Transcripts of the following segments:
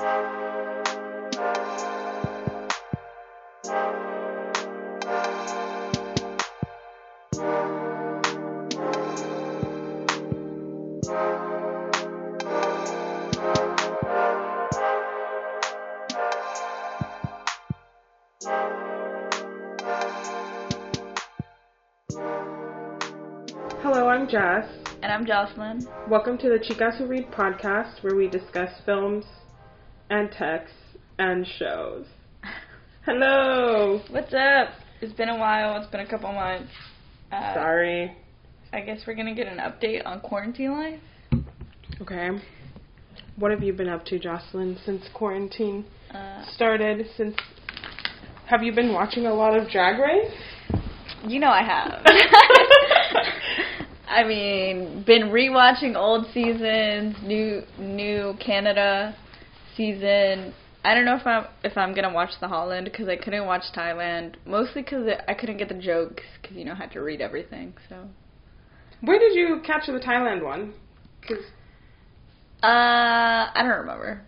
Hello, I'm Jess. And I'm Jocelyn. Welcome to the Chicas Who Read podcast, where we discuss films and texts and shows. Hello. What's up? It's been a while. It's been a couple months. Uh, Sorry. I guess we're gonna get an update on quarantine life. Okay. What have you been up to, Jocelyn, since quarantine Uh, started? Since have you been watching a lot of Drag Race? you know I have. I mean, been rewatching old seasons, new new Canada season. I don't know if I'm if I'm gonna watch the Holland because I couldn't watch Thailand, mostly because I couldn't get the jokes because you know I had to read everything. So, Where did you capture the Thailand one? Cause uh, I don't remember.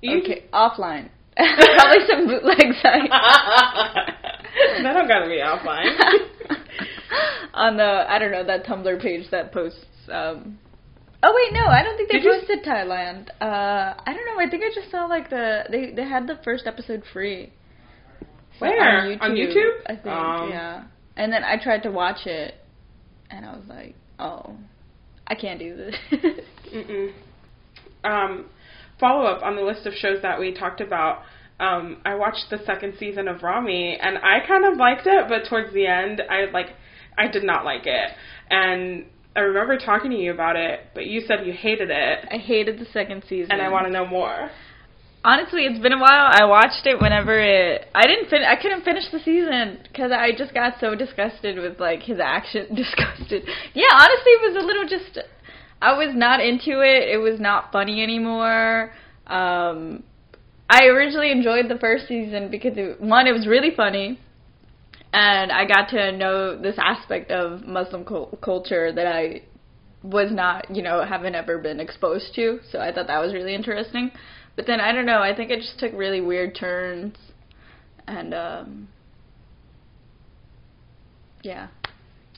you Okay, offline. Probably some bootleg site. that don't gotta be offline. On the I don't know that Tumblr page that posts. Um, oh wait, no, I don't think they Did you- posted Thailand. Uh, I don't know. I think I just saw like the they they had the first episode free. Where? On YouTube. On YouTube? I think Um, yeah. And then I tried to watch it, and I was like, oh, I can't do this. Mm-mm. Um, follow up on the list of shows that we talked about. Um, I watched the second season of Ramy, and I kind of liked it, but towards the end, I like, I did not like it. And I remember talking to you about it, but you said you hated it, I hated the second season, and I want to know more. Honestly, it's been a while. I watched it whenever it. I didn't fin. I couldn't finish the season because I just got so disgusted with like his action. Disgusted. Yeah, honestly, it was a little just. I was not into it. It was not funny anymore. Um, I originally enjoyed the first season because it, one, it was really funny, and I got to know this aspect of Muslim cul- culture that I was not, you know, haven't ever been exposed to. So I thought that was really interesting. But then I don't know. I think it just took really weird turns, and um, yeah.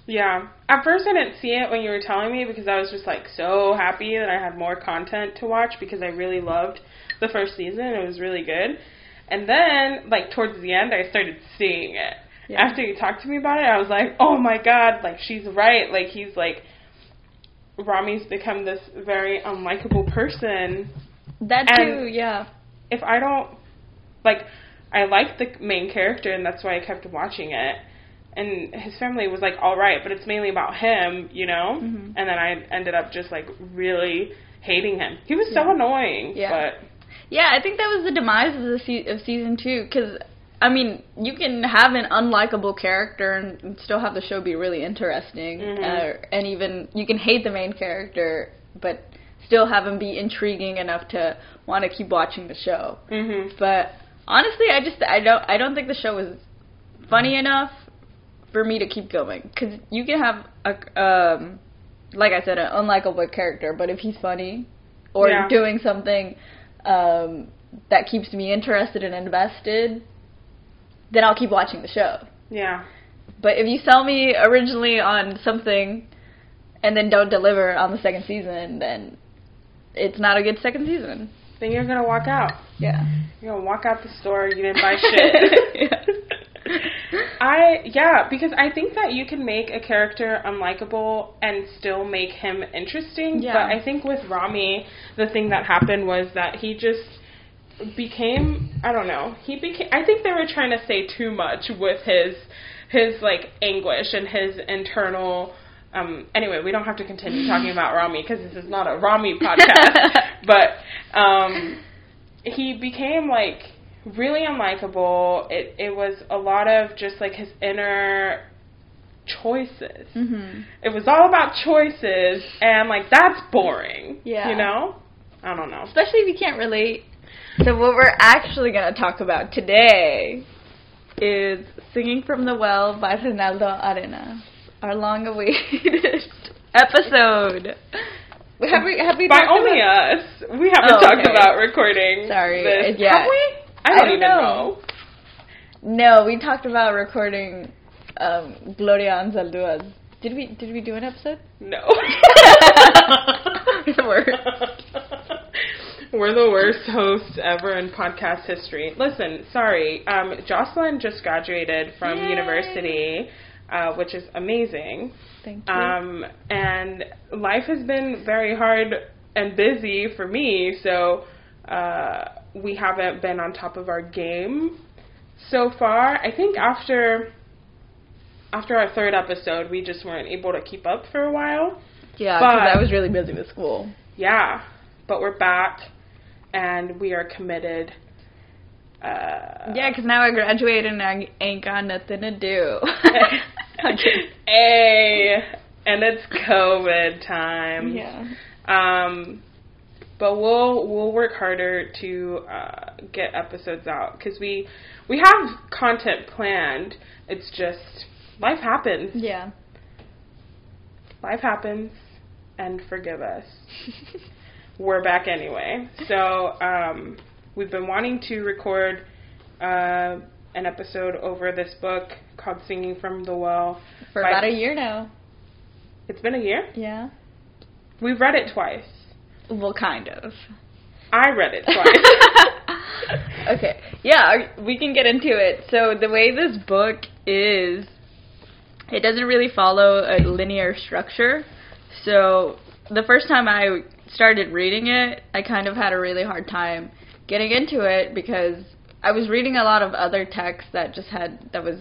Yeah. At first, I didn't see it when you were telling me because I was just like so happy that I had more content to watch because I really loved the first season. It was really good. And then, like, towards the end, I started seeing it. Yeah. After you talked to me about it, I was like, oh my god, like, she's right. Like, he's like, Ramy's become this very unlikable person. That And- too, yeah. If I don't, like, I liked the main character, and that's why I kept watching it. And his family was like all right, but it's mainly about him, you know. Mhm. And then I ended up just like really hating him. He was so annoying. Yeah. But Yeah, I think that was the demise of the se- of season two. Because I mean, you can have an unlikable character and, still have the show be really interesting, Mhm. uh, and even you can hate the main character, but still have him be intriguing enough to want to keep watching the show. hmm But honestly, I just I don't I don't think the show was funny enough for me to keep going. Because you can have a um, like I said, an unlikable character, but if he's funny or Yeah. doing something um, that keeps me interested and invested, then I'll keep watching the show. Yeah. But if you sell me originally on something and then don't deliver on the second season, then it's not a good second season. Then you're gonna walk out. Yeah. You're gonna walk out the store. You didn't buy shit. I yeah, because I think that you can make a character unlikable and still make him interesting. Yeah. But I think with Ramy, the thing that happened was that he just became I don't know. He became I think they were trying to say too much with his his like anguish and his internal um anyway, we don't have to continue talking about Ramy because this is not a Ramy podcast. but um he became like really unlikable. It it was a lot of just like his inner choices. hmm It was all about choices and like that's boring. Yeah. You know? I don't know. Especially if you can't relate. So what we're actually going to talk about today is Singing from the Well by Reinaldo Arenas, our long-awaited episode. Have we have we By talked only about, us. We haven't Oh, talked okay. about recording. Sorry, This. uh, yeah. Have we? I I don't, don't even know. know. No, we talked about recording um, Gloria Anzaldua's. Did we did we do an episode? No. The worst. We're the worst hosts ever in podcast history. Listen, sorry. Um, Jocelyn just graduated from Yay. university, uh, which is amazing. Thank you. Um, and life has been very hard and busy for me, so uh, we haven't been on top of our game so far. I think after after our third episode, we just weren't able to keep up for a while. yeah, because I was really busy with school. Yeah, but we're back and we are committed. Uh, Yeah, because now I graduated and I ain't got nothing to do. Okay. Hey, and it's COVID time. Yeah. Um, but we'll we'll work harder to uh, get episodes out because we we have content planned. It's just life happens. Yeah. Life happens, and forgive us. We're back anyway. So um, we've been wanting to record uh, an episode over this book called "Singing from the Well." For about a year now. It's been a year. Yeah. We've read it twice. Well, kind of. I read it twice. okay. Yeah, we can get into it. So the way this book is, it doesn't really follow a linear structure. So the first time I started reading it, I kind of had a really hard time getting into it because I was reading a lot of other texts that just had that was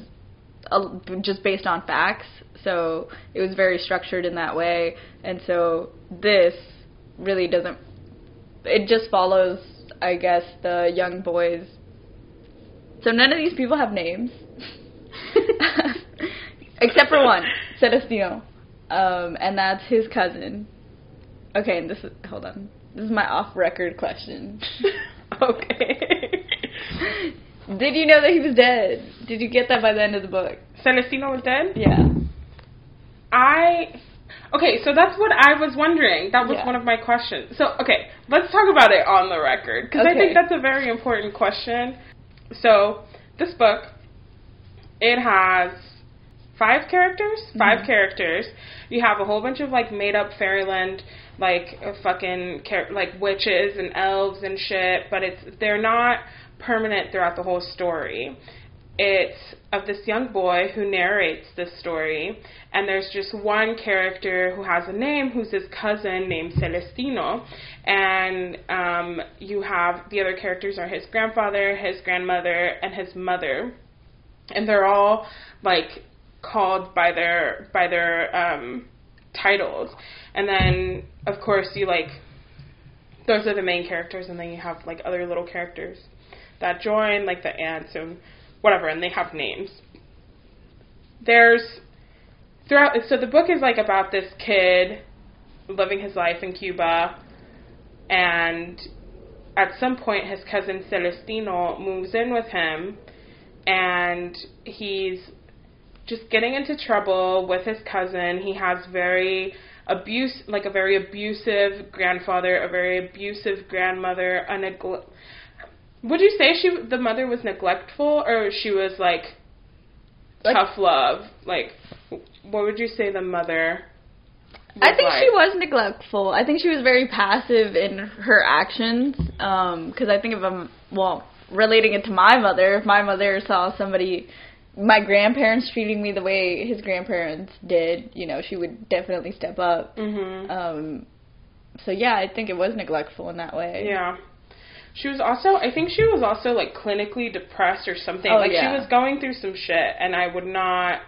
just based on facts. So it was very structured in that way, and so this really doesn't. It just follows, I guess, the young boys. So none of these people have names, except for one, Celestino, um, and that's his cousin. Okay, and this is hold on. This is my off-record question. okay. Did you know that he was dead? Did you get that by the end of the book? Celestino was dead? Yeah. I. Okay, so that's what I was wondering. That was Yeah. one of my questions. So, okay, let's talk about it on the record because I think that's a very important question. So, this book, it has five characters. 5 Mhm. characters. You have a whole bunch of like made up fairyland, like fucking char- like witches and elves and shit. But it's they're not permanent throughout the whole story. It's of this young boy who narrates this story, and there's just one character who has a name, who's his cousin named Celestino, and um, you have the other characters are his grandfather, his grandmother, and his mother, and they're all like called by their by their um, titles, and then of course you like those are the main characters, and then you have like other little characters that join, like the ants and whatever, and they have names. There's throughout, so the book is like about this kid living his life in Cuba, and at some point his cousin Celestino moves in with him, and he's just getting into trouble with his cousin. He has very abuse, like a very abusive grandfather, a very abusive grandmother, a neglect. Would you say she the mother was neglectful or she was like, Like- tough love? Like, what would you say the mother? I think like? she was neglectful. I think she was very passive in her actions. Um, because I think of I'm well relating it to my mother, if my mother saw somebody, my grandparents treating me the way his grandparents did, you know, she would definitely step up. Mhm. Um, so yeah, I think it was neglectful in that way. Yeah. She was also I think she was also like clinically depressed or something. Oh, like yeah. she was going through some shit and I would not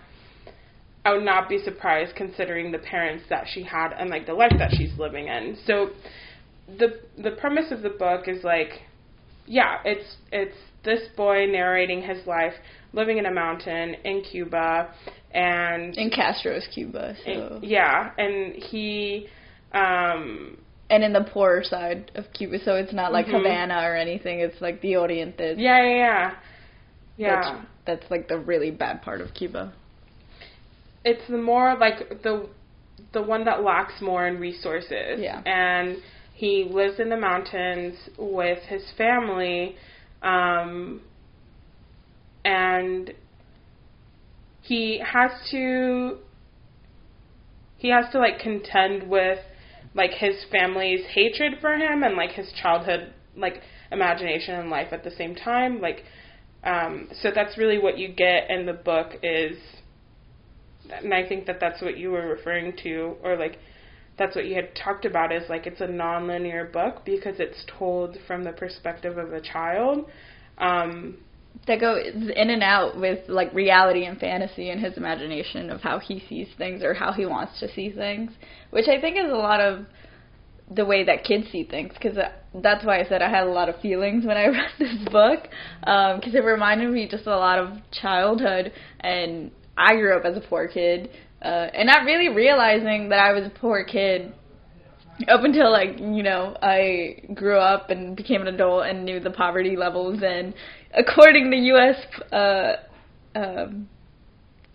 I would not be surprised considering the parents that she had and like the life that she's living in. So the the premise of the book is like yeah, it's it's this boy narrating his life living in a mountain in Cuba and In Castro's Cuba, so yeah, and he um and in the poorer side of Cuba, so it's not like Mhm. Havana or anything. It's like the Oriente. yeah, yeah, yeah. Yeah. That's, that's like the really bad part of Cuba. it's the more like the the one that lacks more in resources. Yeah. And he lives in the mountains with his family, um, and he has to he has to like contend with like his family's hatred for him and like his childhood like imagination and life at the same time like um so that's really what you get in the book is and I think that that's what you were referring to or like that's what you had talked about is like it's a nonlinear book because it's told from the perspective of a child um that go in and out with like reality and fantasy and his imagination of how he sees things or how he wants to see things, which I think is a lot of the way that kids see things because that's why I said I had a lot of feelings when I read this book because um, it reminded me just a lot of childhood and I grew up as a poor kid uh, and not really realizing that I was a poor kid up until like you know I grew up and became an adult and knew the poverty levels and according to U.S. Uh, um,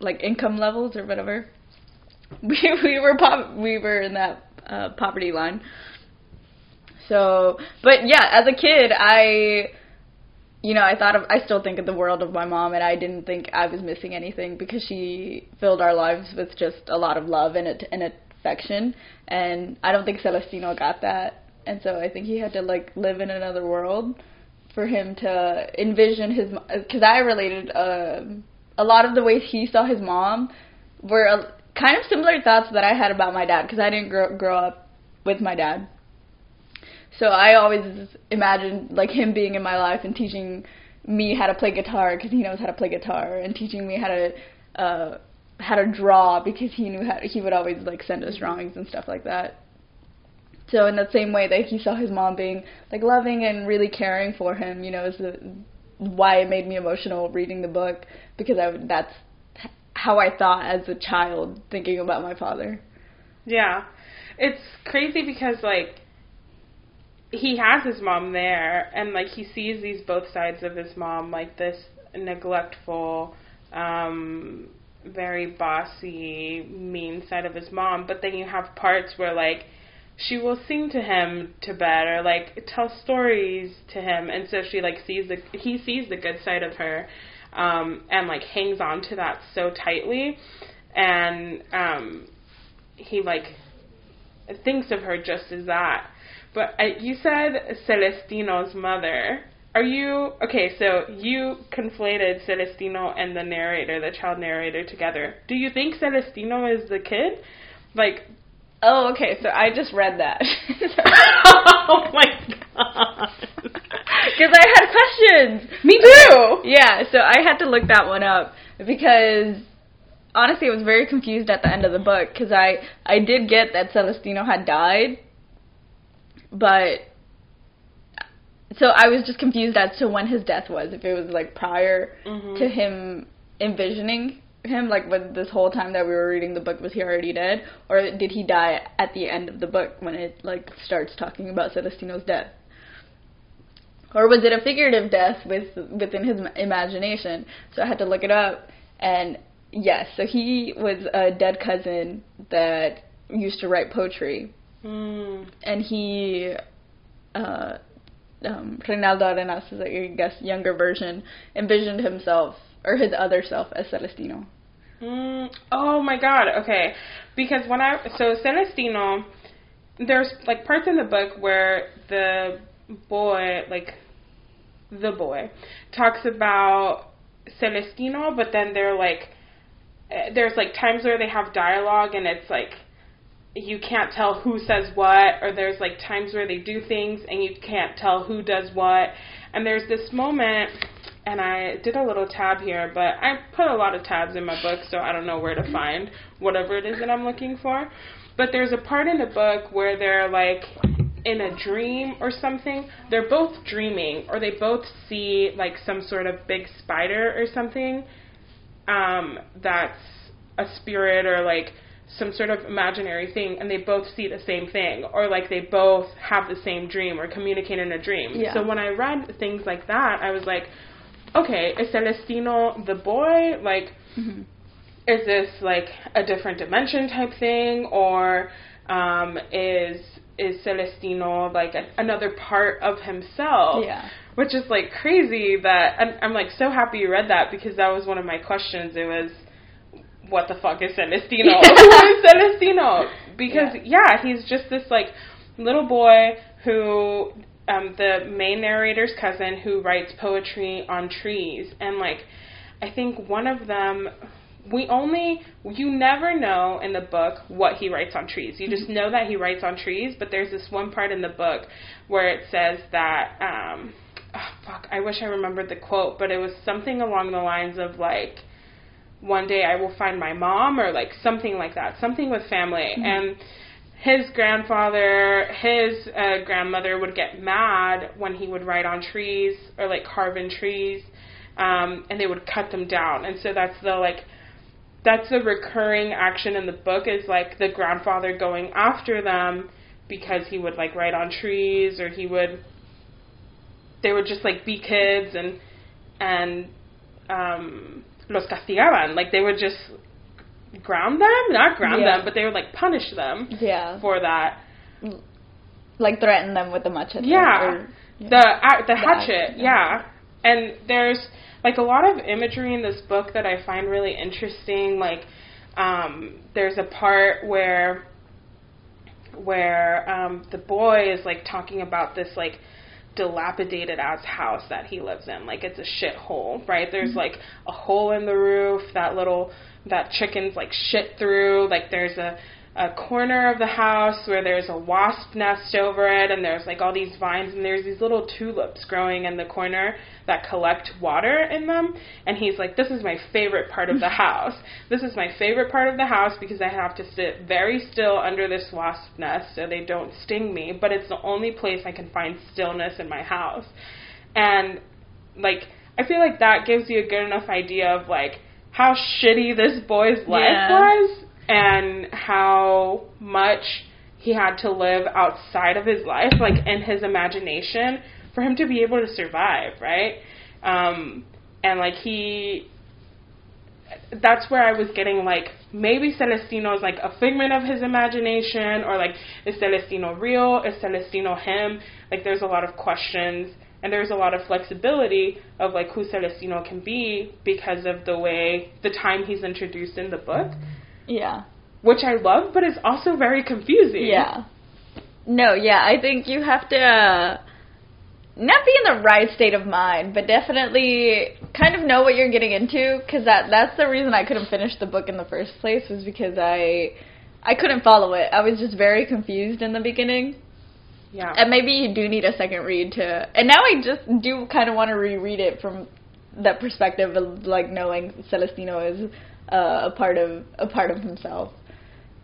like income levels or whatever, we we were pop- we were in that uh, poverty line. So, but yeah, as a kid, I, you know, I thought of, I still think of the world of my mom, and I didn't think I was missing anything because she filled our lives with just a lot of love and it and affection, and I don't think Celestino got that, and so I think he had to like live in another world for him to envision his because I related uh, a lot of the ways he saw his mom were kind of similar thoughts that I had about my dad because I didn't grow grow up with my dad. So I always imagined like him being in my life and teaching me how to play guitar because he knows how to play guitar and teaching me how to uh how to draw because he knew how to, he would always like send us drawings and stuff like that. So in the same way that he saw his mom being like loving and really caring for him, you know, is the why it made me emotional reading the book because I that's how I thought as a child thinking about my father. Yeah. It's crazy because like he has his mom there and like he sees these both sides of his mom like this neglectful um very bossy mean side of his mom. But then you have parts where like she will sing to him to bed or like tell stories to him. And so she like sees the he sees the good side of her um and like hangs on to that so tightly. And um he like thinks of her just as that but I, you said Celestino's mother are you okay so you conflated Celestino and the narrator the child narrator together do you think Celestino is the kid like Oh, okay. So I just read that. oh my god. Because I had questions. Me too. Yeah. So I had to look that one up because honestly, I was very confused at the end of the book because I I did get that Celestino had died, but so I was just confused as to when his death was. If it was like prior Mhm. to him envisioning him, like when this whole time that we were reading the book, was he already dead, or did he die at the end of the book when it like starts talking about Celestino's death? Or was it a figurative death with within his imagination? So I had to look it up, and yes, so he was a dead cousin that used to write poetry, Mm. and he, uh, um, Reinaldo Arenas is like, I guess younger version, envisioned himself or his other self as Celestino. Mm. Oh my god. Okay. Because when I so Celestino, there's like parts in the book where the boy, like the boy, talks about Celestino, but then they're like, eh, there's like times where they have dialogue and it's like you can't tell who says what, or there's like times where they do things and you can't tell who does what. And there's this moment, and I did a little tab here, but I put a lot of tabs in my book, so I don't know where to find whatever it is that I'm looking for. But there's a part in the book where they're like in a dream or something. They're both dreaming, or they both see like some sort of big spider or something um, that's a spirit or like some sort of imaginary thing and they both see the same thing or like they both have the same dream or communicate in a dream. Yeah. So when I read things like that, I was like, okay, is Celestino the boy? Like Mm-hmm. is this like a different dimension type thing or um, is is Celestino like a, another part of himself? Yeah. Which is like crazy that I'm, I'm like so happy you read that because that was one of my questions. It was, what the fuck is Celestino? Who is Celestino? Because yeah. yeah, he's just this like little boy who um, the main narrator's cousin who writes poetry on trees and like I think one of them we only you never know in the book what he writes on trees. You just know that he writes on trees, but there's this one part in the book where it says that um oh, fuck, I wish I remembered the quote, but it was something along the lines of like one day I will find my mom or like something like that, something with family mm-hmm. and his grandfather, his uh, grandmother would get mad when he would write on trees or like carve in trees, um, and they would cut them down. And so that's the like that's the recurring action in the book is like the grandfather going after them because he would like write on trees or he would they would just like be kids and and um los castigaban like they would just ground them not ground yeah. them but they would like punish them yeah for that like threaten them with the machete yeah, or, yeah. the uh, the hatchet yeah. yeah and there's like a lot of imagery in this book that I find really interesting. Like um, there's a part where where um, the boy is like talking about this like dilapidated ass house that he lives in. Like it's a shithole, right? There's like a hole in the roof that little that chickens like shit through. Like there's a a corner of the house where there's a wasp nest over it and there's like all these vines and there's these little tulips growing in the corner that collect water in them. And he's like this is my favorite part of the house. This is my favorite part of the house because i have to sit very still under this wasp nest so they don't sting me but it's the only place i can find stillness in my house. And like i feel like that gives you a good enough idea of like how shitty this boy's life yeah. was and how much he had to live outside of his life, like in his imagination, for him to be able to survive, right? Um, and like he, that's where I was getting like maybe Celestino is like a figment of his imagination, or like is Celestino real? Is Celestino him? Like there's a lot of questions and there's a lot of flexibility of like who Celestino can be because of the way the time he's introduced in the book. Yeah. Which I love, but it's also very confusing. Yeah. No, yeah, I think you have to uh, not be in the right state of mind, but definitely kind of know what you're getting into cuz that that's the reason I couldn't finish the book in the first place was because I I couldn't follow it. I was just very confused in the beginning. Yeah. And maybe you do need a second read to and now I just do kind of want to reread it from that perspective of like knowing Celestino is uh, a part of a part of himself.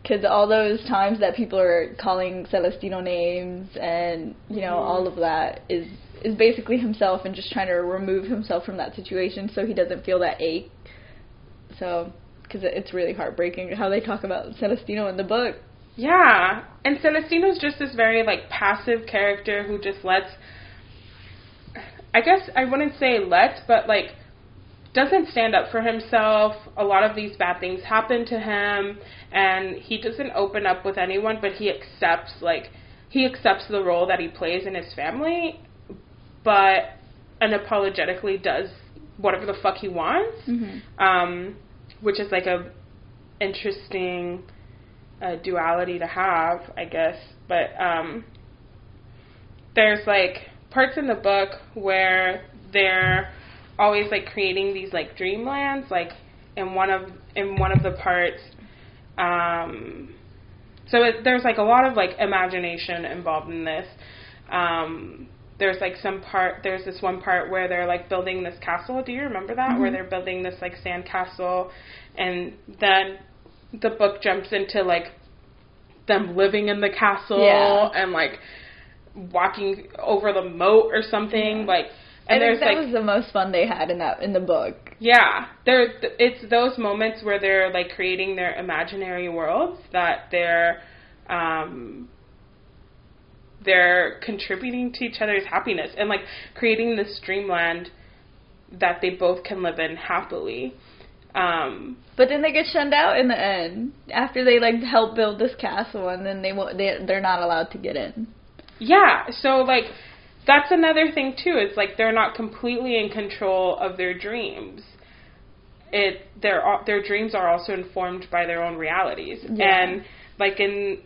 Because all those times that people are calling Celestino names and you know mm. all of that is is basically himself and just trying to remove himself from that situation so he doesn't feel that ache. So, because it's really heartbreaking how they talk about Celestino in the book. Yeah, and Celestino's just this very like passive character who just lets. I guess I wouldn't say lets, but like doesn't stand up for himself. A lot of these bad things happen to him, and he doesn't open up with anyone, but he accepts like he accepts the role that he plays in his family, but unapologetically does whatever the fuck he wants, mm-hmm. um, which is like a interesting uh, duality to have, I guess. But um, there's like parts in the book where they're always like creating these like dreamlands like in one of in one of the parts um so it, there's like a lot of like imagination involved in this um there's like some part there's this one part where they're like building this castle do you remember that mm-hmm. where they're building this like sand castle and then the book jumps into like them living in the castle yeah. and like walking over the moat or something yeah. like and I think that like, was the most fun they had in that in the book. Yeah, there. It's those moments where they're like creating their imaginary worlds that they're, um, they're contributing to each other's happiness and like creating this dreamland that they both can live in happily. Um, But then they get shunned out in the end after they like help build this castle, and then they. They they're not allowed to get in. yeah, so like that's another thing too. It's like they're not completely in control of their dreams. It their their dreams are also informed by their own realities, Yeah. and like in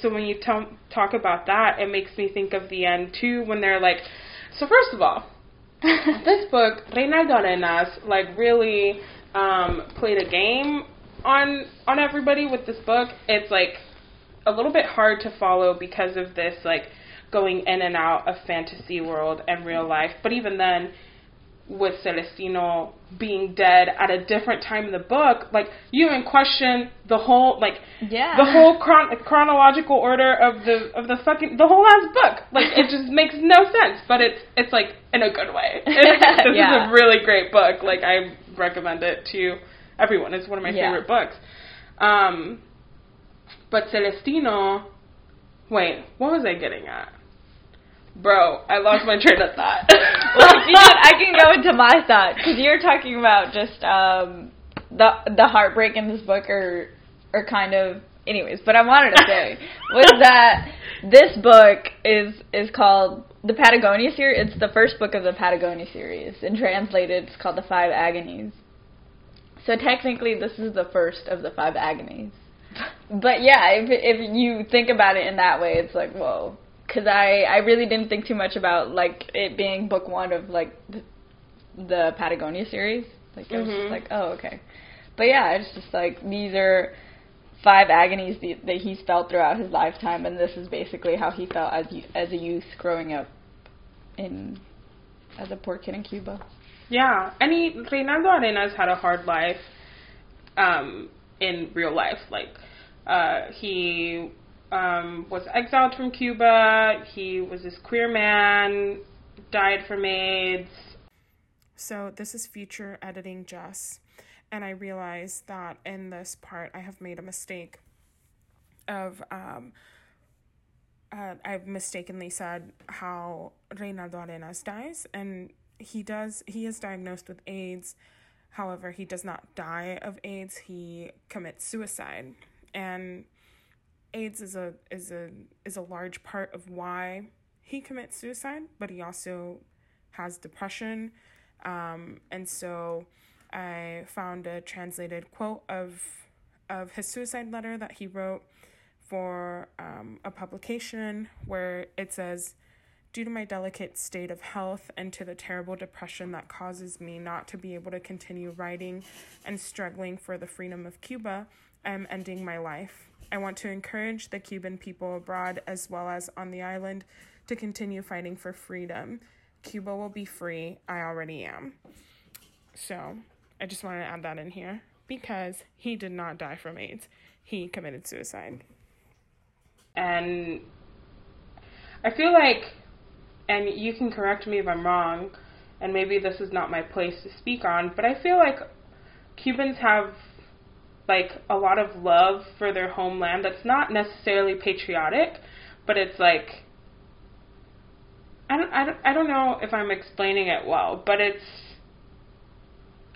so when you t- talk about that, it makes me think of the end too when they're like, so first of all, this book, Reinaldo Arenas, like really um, played a game on on everybody with this book. It's like a little bit hard to follow because of this like going in and out of fantasy world and real life. But even then, with Celestino being dead at a different time in the book, like you even question the whole like Yeah. the whole chron- chronological order of the of the fucking the whole last book. Like it just makes no sense, but it's it's like in a good way. this Yeah. is a really great book. Like I recommend it to everyone. It's one of my Yeah. favorite books. Um, but Celestino, wait, what was I getting at? Bro, I lost my train of thought. well, you know, I can go into my thought because you're talking about just um, the the heartbreak in this book, or or kind of. Anyways, But I wanted to say was that this book is is called the Pentagonía series. It's the first book of the Pentagonía series, and translated, it's called the Five Agonies. So technically, this is the first of the Five Agonies. But yeah, if if you think about it in that way, it's like whoa. Because I I really didn't think too much about like it being book one of like the, the Pentagonía series. Like I was just like oh okay. But yeah, it's just like these are five agonies that, that he's felt throughout his lifetime, and this is basically how he felt as as a youth growing up in as a poor kid in Cuba. Yeah, and he Reinaldo Arenas had a hard life um, in real life. Like uh, he um, was exiled from Cuba. He was this queer man, died from AIDS. So this is future editing Jess, and I realize that in this part I have made a mistake of um uh, I've mistakenly said how Reinaldo Arenas dies, and he does. He is diagnosed with AIDS. However, he does not die of AIDS. He commits suicide, and AIDS is a is a is a large part of why he commits suicide. But he also has depression, um, and so I found a translated quote of of his suicide letter that he wrote for um, a publication where it says, Due to my delicate state of health and to the terrible depression that causes me not to be able to continue writing and struggling for the freedom of Cuba, I am ending my life. I want to encourage the Cuban people abroad as well as on the island to continue fighting for freedom. Cuba will be free. I already am. So I just wanted to add that in here because he did not die from AIDS. He committed suicide. and I feel like, and you can correct me if I'm wrong, and maybe this is not my place to speak on, but I feel like Cubans have like a lot of love for their homeland that's not necessarily patriotic, but it's like I don't, I don't I don't know if I'm explaining it well, but it's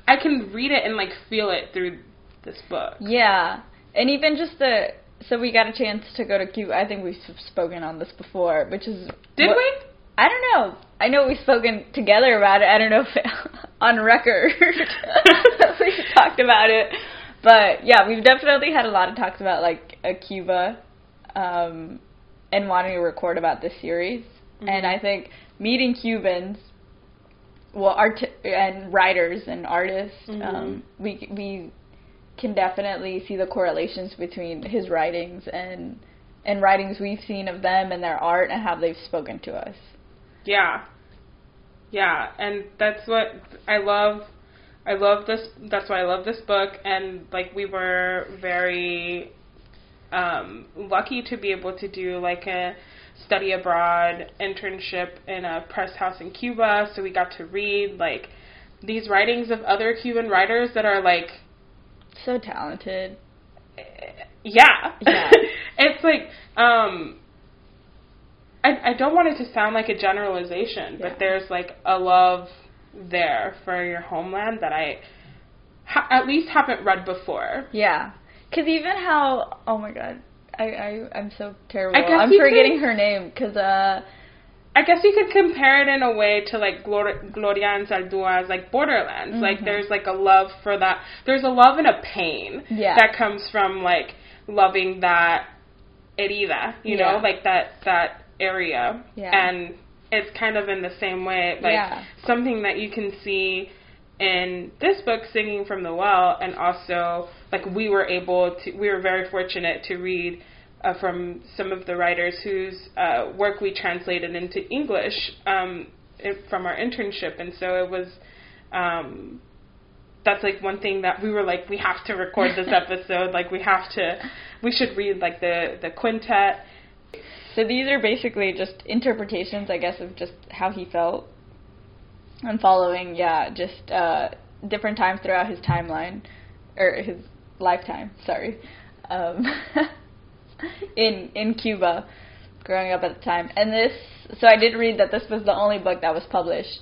I can read it and like feel it through this book. Yeah, and even just the so we got a chance to go to Cuba. I think we've spoken on this before, which is Did what- we? I don't know. I know we've spoken together about it. I don't know if on record we've talked about it, but yeah, we've definitely had a lot of talks about like a Cuba, um, and wanting to record about this series. And I think meeting Cubans, well, art and writers and artists, um, we we can definitely see the correlations between his writings and and writings we've seen of them and their art and how they've spoken to us. Yeah. Yeah, and that's what I love. I love this. That's why I love this book. And like we were very um, lucky to be able to do like a study abroad internship in a press house in Cuba. So we got to read like these writings of other Cuban writers that are like So talented. yeah. Yeah. it's like um I I don't want it to sound like a generalization, Yeah. but there's like a love there for your homeland that I ha- at least haven't read before. Yeah, because even how oh my god, I I I'm so terrible. I guess I'm forgetting could- her name because uh I guess you could compare it in a way to like Glor- Gloria Anzaldua's like Borderlands. Like Mhm. there's like a love for that. There's a love and a pain Yeah. that comes from like loving that herida, you Yeah. know, like that that area. Yeah. And it's kind of in the same way, like Yeah. something that you can see in this book, Singing from the Well, and also like we were able to, we were very fortunate to read uh, from some of the writers whose uh, work we translated into English um, from our internship, and so it was. Um, that's like one thing that we were like, we have to record this episode. like we have to, we should read like the the quintet. So these are basically just interpretations, I guess, of just how he felt and following, yeah, just uh different times throughout his timeline or his lifetime. Sorry, um, in in Cuba, growing up at the time, and this. So I did read that this was the only book that was published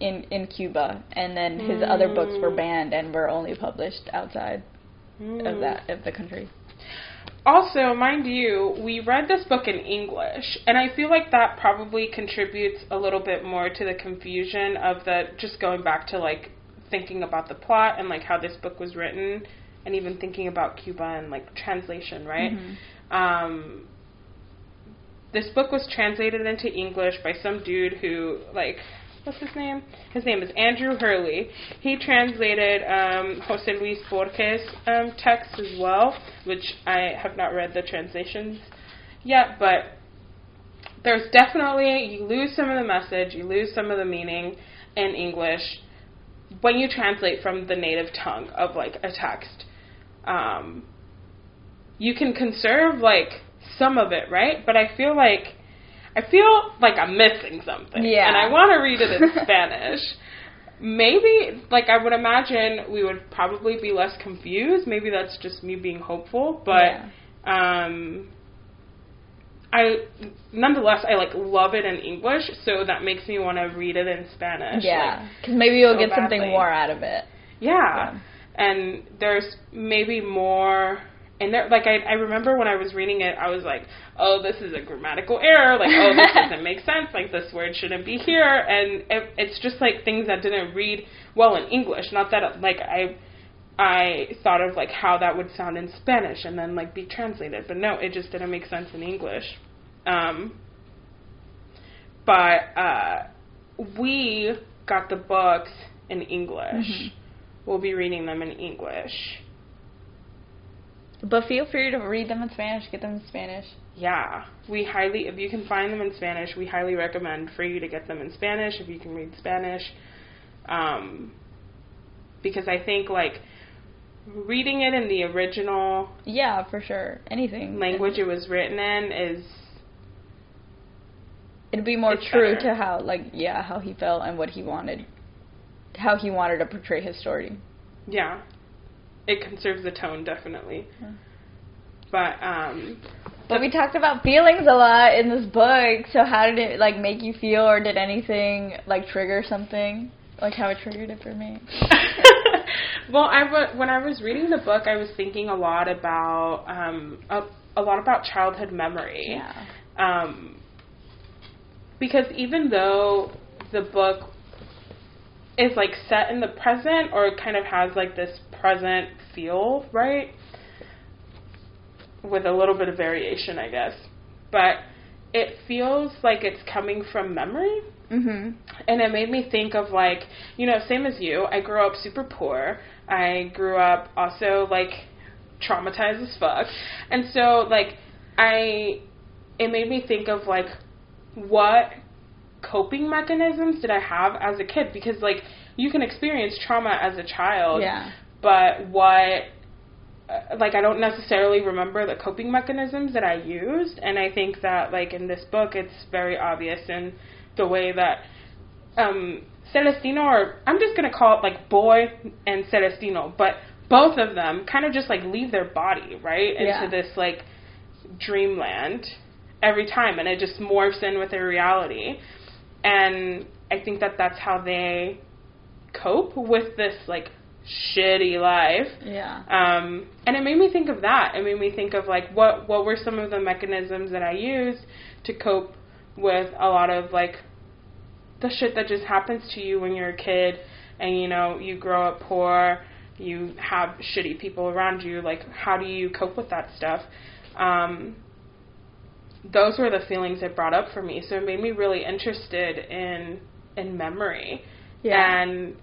in in Cuba, and then his other books were Mm. banned and were only published outside of Mm. that of the country. Also, mind you, we read this book in English, and I feel like that probably contributes a little bit more to the confusion of the just going back to like thinking about the plot and like how this book was written, and even thinking about Cuba and like translation, right? Mhm. Um, this book was translated into English by some dude who like what's his name? His name is Andrew Hurley. He translated um, Jose Luis Borges um, text as well, which I have not read the translations yet, but there's definitely you lose some of the message, you lose some of the meaning in English when you translate from the native tongue of like a text. Um, you can conserve like some of it, right? But I feel like I feel like I'm missing something. Yeah. And I want to read it in Spanish. Maybe like I would imagine we would probably be less confused. Maybe that's just me being hopeful, but um I nonetheless I like love it in English, so that makes me want to read it in Spanish. Yeah, like, because maybe you'll so get something more out of it. yeah. Yeah. And there's maybe more and there like I I remember when I was reading it I was like, "Oh, this is a grammatical error. Like, oh, this doesn't make sense. Like this word shouldn't be here." And it, it's just like things that didn't read well in English. Not that like I I thought of like how that would sound in Spanish and then like be translated, but no, it just didn't make sense in English. Um but uh we got the books in English. Mhm. We'll be reading them in English. But feel free to read them in Spanish, get them in Spanish. Yeah, we highly, if you can find them in Spanish, we highly recommend for you to get them in Spanish if you can read Spanish. Um, because I think, like, reading it in the original Yeah, for sure. Anything. language it was written in is, It'd be more true better. to how, like, yeah, how he felt and what he wanted, how he wanted to portray his story. yeah, it conserves the tone, definitely. Yeah. But, um, But we talked about feelings a lot in this book. So how did it like make you feel, or did anything like trigger something? Like how it triggered it for me. well, I w- when I was reading the book, I was thinking a lot about um, a, a lot about childhood memory. Yeah. Um, because even though the book is like set in the present or kind of has like this present feel, right? With a little bit of variation, I guess. But it feels like it's coming from memory Mhm. and it made me think of like you know same as you i grew up super poor i grew up also like traumatized as fuck and so like i it made me think of like what coping mechanisms did i have as a kid because like you can experience trauma as a child Yeah. But what uh, like I don't necessarily remember the coping mechanisms that I used and I think that like in this book it's very obvious in the way that um Celestino or I'm just going to call it like boy and Celestino but both of them kind of just like leave their body right Yeah. into this like dreamland every time and it just morphs in with their reality and I think that that's how they cope with this like shitty life. Yeah. Um, and it made me think of that. It made me think of like what what were some of the mechanisms that I used to cope with a lot of like the shit that just happens to you when you're a kid and you know you grow up poor, you have shitty people around you. Like how do you cope with that stuff? Um, those were the feelings it brought up for me. So it made me really interested in in memory. Yeah. And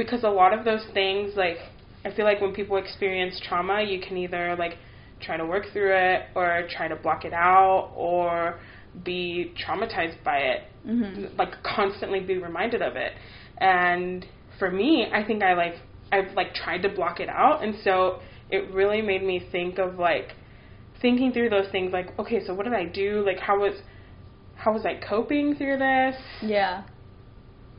because a lot of those things like I feel like when people experience trauma, you can either like try to work through it or try to block it out or be traumatized by it. Mhm. Like constantly be reminded of it. And for me, I think I like I've like tried to block it out and so it really made me think of like thinking through those things like okay, so what did I do? Like how was how was I coping through this? Yeah.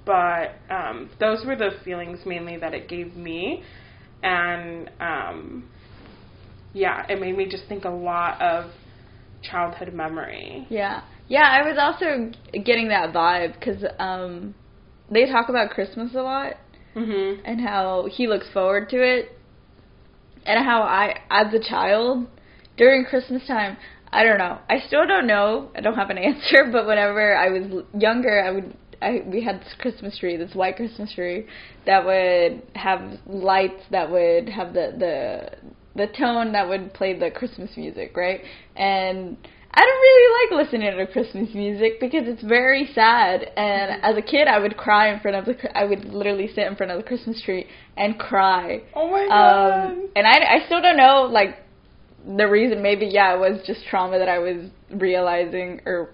But um, those were the feelings mainly that it gave me, and um, yeah, it made me just think a lot of childhood memory. Yeah. Yeah, I was also getting that vibe because um, they talk about Christmas a lot Mhm. and how he looks forward to it, and how I, as a child, during Christmas time, I don't know. I still don't know. I don't have an answer. But whenever I was younger, I would. I we had this Christmas tree, this white Christmas tree, that would have lights that would have the the the tone that would play the Christmas music, right? And I don't really like listening to Christmas music because it's very sad. And as a kid, I would cry in front of the. I would literally sit in front of the Christmas tree and cry. Oh my god. Um, and I, I still don't know like the reason. Maybe yeah, it was just trauma that I was realizing, or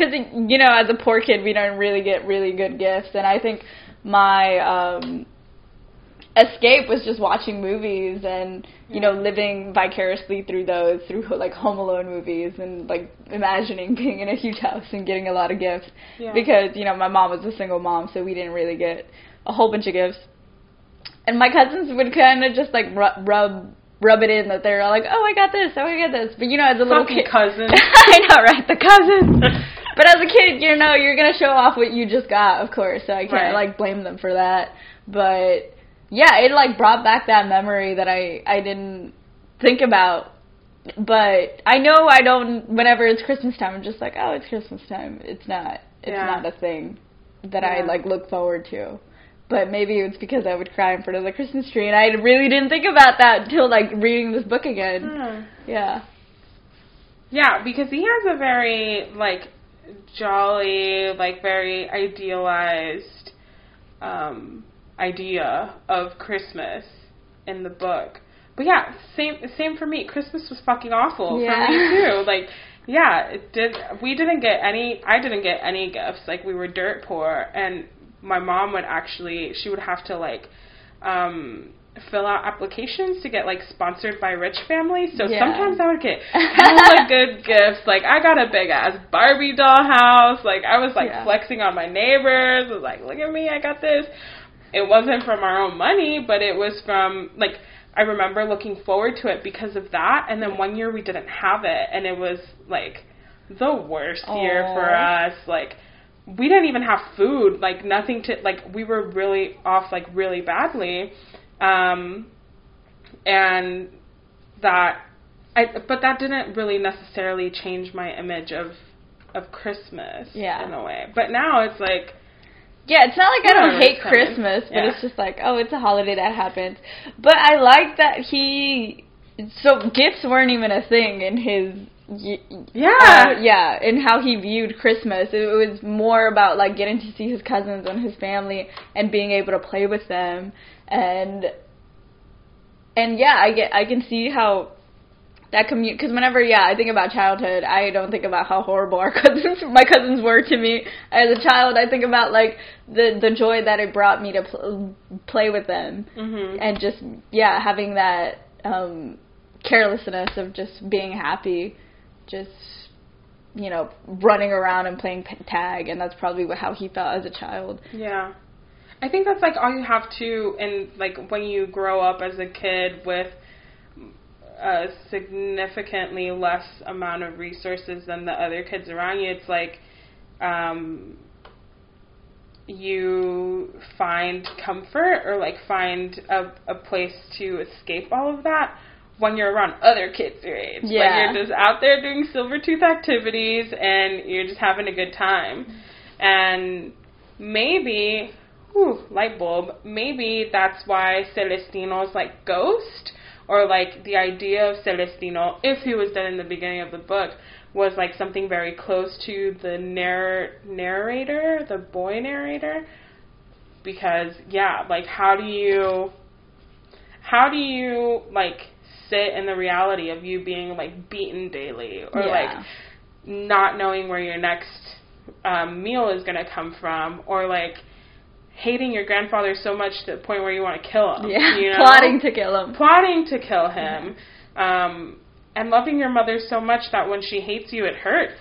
because you know, as a poor kid, we don't really get really good gifts, and I think my um, escape was just watching movies and you know living vicariously through those through like Home Alone movies and like imagining being in a huge house and getting a lot of gifts. Yeah. because you know my mom was a single mom so we didn't really get a whole bunch of gifts. And my cousins would kind of just like rub, rub rub it in that they're all like oh I got this oh I got this. But you know as a little Fucking kid cousins. I know right? The cousins but as a kid you know you're gonna show off what you just got of course so I can't Right. like blame them for that but yeah, it like brought back that memory that I I didn't think about. But I know I don't. Whenever it's Christmas time, I'm just like, oh, it's Christmas time. It's not. It's Yeah. not a thing that I like look forward to. But maybe it's because I would cry in front of the Christmas tree, and I really didn't think about that until like reading this book again. Hmm. Yeah. Yeah, because he has a very like jolly, like very idealized um, idea of Christmas in the book. But yeah, same same for me. Christmas was fucking awful Yeah. for me too. Like, yeah, it did. We didn't get any. I didn't get any gifts. Like, we were dirt poor, and my mom would actually. She would have to like. um fill out applications to get like sponsored by rich families. So Yeah. sometimes I would get hella good gifts. Like I got a big ass Barbie doll house. Like I was like Yeah. flexing on my neighbors. I was like, look at me, I got this. It wasn't from our own money, but it was from like I remember looking forward to it because of that. And then one year we didn't have it, and it was like the worst year for us. Like we didn't even have food. Like nothing to like. We were really off like really badly. Um, and that I but that didn't really necessarily change my image of of Christmas Yeah. in a way. But now it's like Yeah, it's not like I don't hate coming. Christmas, but Yeah. it's just like, oh, it's a holiday that happens. But I like that he. So gifts weren't even a thing in his. Yeah. uh, yeah, and how he viewed Christmas. It was more about like getting to see his cousins and his family and being able to play with them and and yeah, I get I can see how that commute because whenever yeah I think about childhood I don't think about how horrible our cousins my cousins were to me as a child I think about like the the joy that it brought me to pl- play with them mhm. and just yeah having that um carelessness of just being happy just you know running around and playing tag and that's probably what, how he felt as a child Yeah. I think that's like all you have to and like when you grow up as a kid with a significantly less amount of resources than the other kids around you, it's like um you find comfort or like find a, a place to escape all of that when you're around other kids your age. Yeah. When you're just out there doing Silvertooth activities and you're just having a good time. And maybe, whew, light bulb, maybe that's why Celestino's like ghost or like the idea of Celestino, if he was dead in the beginning of the book, was like something very close to the narr- narrator, the boy narrator. Because yeah, like how do you how do you like sit in the reality of you being like beaten daily or Yeah. like not knowing where your next um, meal is going to come from or like hating your grandfather so much to the point where you want to kill him Yeah, you know? plotting to kill him. plotting to kill him um, and loving your mother so much that when she hates you it hurts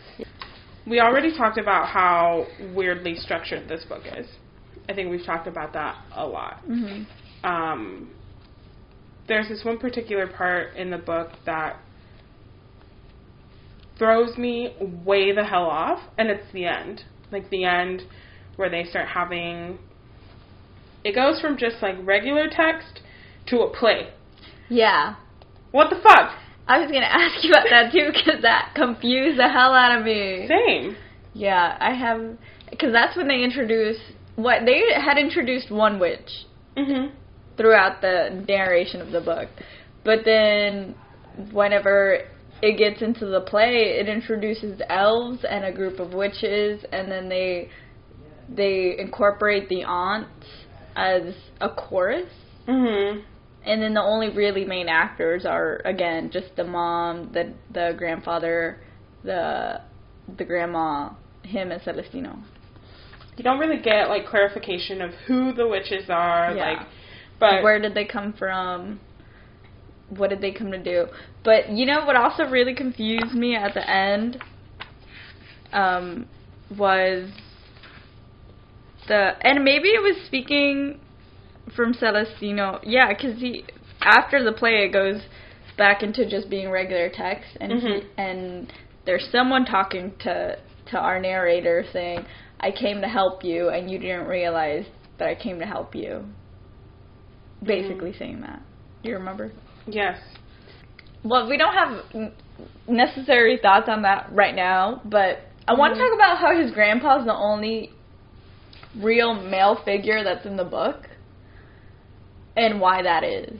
we already talked about how weirdly structured this book is i think we've talked about that a lot hmm um, there's this one particular part in the book that throws me way the hell off, and it's the end. Like the end where they start having. It goes from just like regular text to a play. Yeah. What the fuck? I was gonna ask you about that too, because that confused the hell out of me. Same. Yeah, I have, because that's when they introduced what they had introduced one witch Mhm. throughout the narration of the book, but then whenever it gets into the play, it introduces elves and a group of witches, and then they they incorporate the aunts as a chorus. Mhm. and then the only really main actors are again just the mom, the the grandfather, the the grandma, him and Celestino. You don't really get like clarification of who the witches are, Yeah. like, but Where did they come from? What did they come to do? But you know what also really confused me at the end um, was the and maybe it was speaking from Celestino. Yeah, because he after the play it goes back into just being regular text, and Mhm. he, and there's someone talking to to our narrator saying, "I came to help you, and you didn't realize that I came to help you." Basically saying that. Do you remember? yes. Well, we don't have n- necessary thoughts on that right now, but I want to talk about how his grandpa's the only real male figure that's in the book and why that is.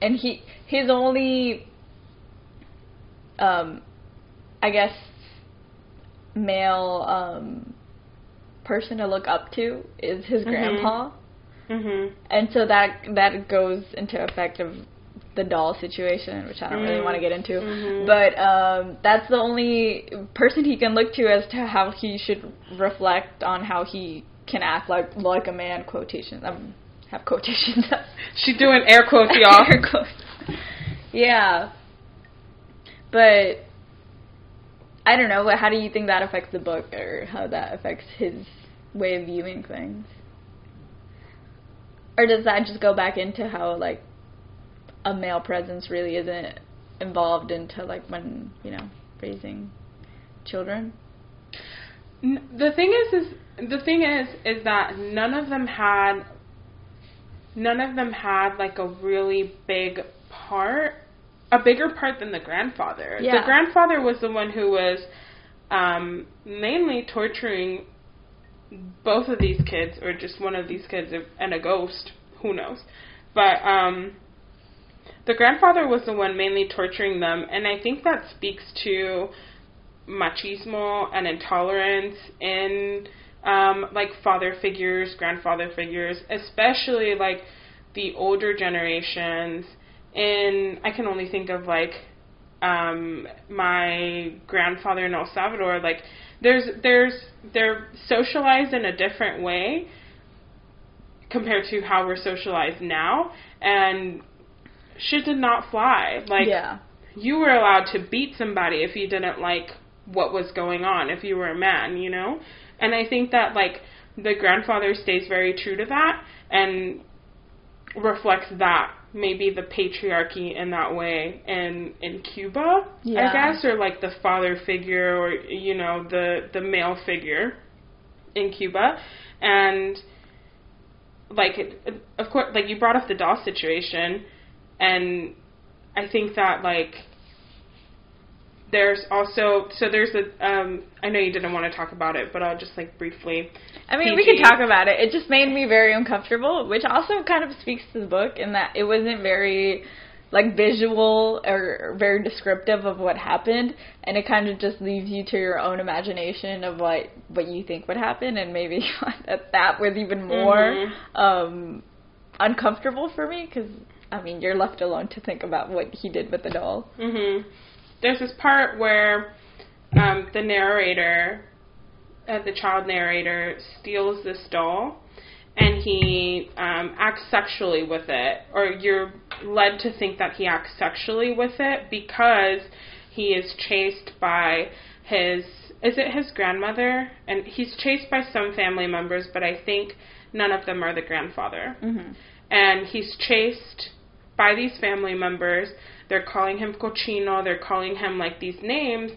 And he his only um I guess male um person to look up to is his Mhm. grandpa Mhm. and so that that goes into effect of the doll situation, which I don't really Mm. want to get into. Mhm. But um, that's the only person he can look to as to how he should reflect on how he can act like like a man. Quotations. Um, have quotations. She's doing air quotes, y'all. Air quotes. Yeah, but I don't know. How do you think that affects the book, or how that affects his way of viewing things? Or does that just go back into how like a male presence really isn't involved into like when you know raising children? The thing is, is the thing is, is that none of them had, none of them had like a really big part, a bigger part than the grandfather. Yeah. The grandfather was the one who was um, mainly torturing both of these kids, or just one of these kids, and a ghost. Who knows? But um, the grandfather was the one mainly torturing them, and I think that speaks to machismo and intolerance in um, like father figures, grandfather figures, especially like the older generations. And I can only think of like um, my grandfather in El Salvador. Like there's there's they're socialized in a different way compared to how we're socialized now, and shit did not fly. Like yeah, you were allowed to beat somebody if you didn't like what was going on if you were a man you know and i think that like the grandfather stays very true to that and reflects that maybe the patriarchy in that way in in cuba Yeah. i guess or like the father figure or you know the the male figure in cuba and like it, of course like you brought up the doll situation and I think that like there's also so there's a um I know you didn't want to talk about it, but I'll just like briefly. I mean, we PG. can talk about it. It just made me very uncomfortable, which also kind of speaks to the book in that it wasn't very like visual or very descriptive of what happened and it kind of just leaves you to your own imagination of what what you think would happen and maybe that that was even more Mhm. um uncomfortable for me cuz I mean, you're left alone to think about what he did with the doll. Mhm. There's this part where um the narrator uh, the child narrator steals this doll and he um, acts sexually with it, or you're led to think that he acts sexually with it because he is chased by his is it his grandmother and he's chased by some family members but i think none of them are the grandfather Mm-hmm. and he's chased by these family members they're calling him cochino they're calling him like these names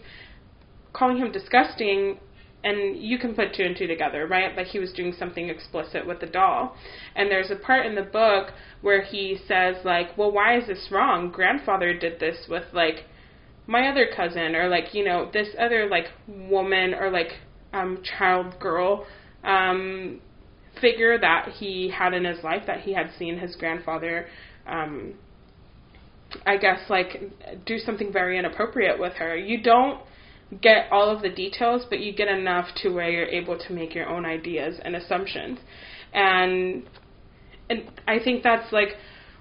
calling him disgusting and you can put two and two together, right? Like he was doing something explicit with the doll. And there's a part in the book where he says like, "Well, why is this wrong? Grandfather did this with like my other cousin or like, you know, this other like woman or like um child girl um figure that he had in his life that he had seen his grandfather um I guess like do something very inappropriate with her. You don't get all of the details, but you get enough to where you're able to make your own ideas and assumptions. And and I think that's like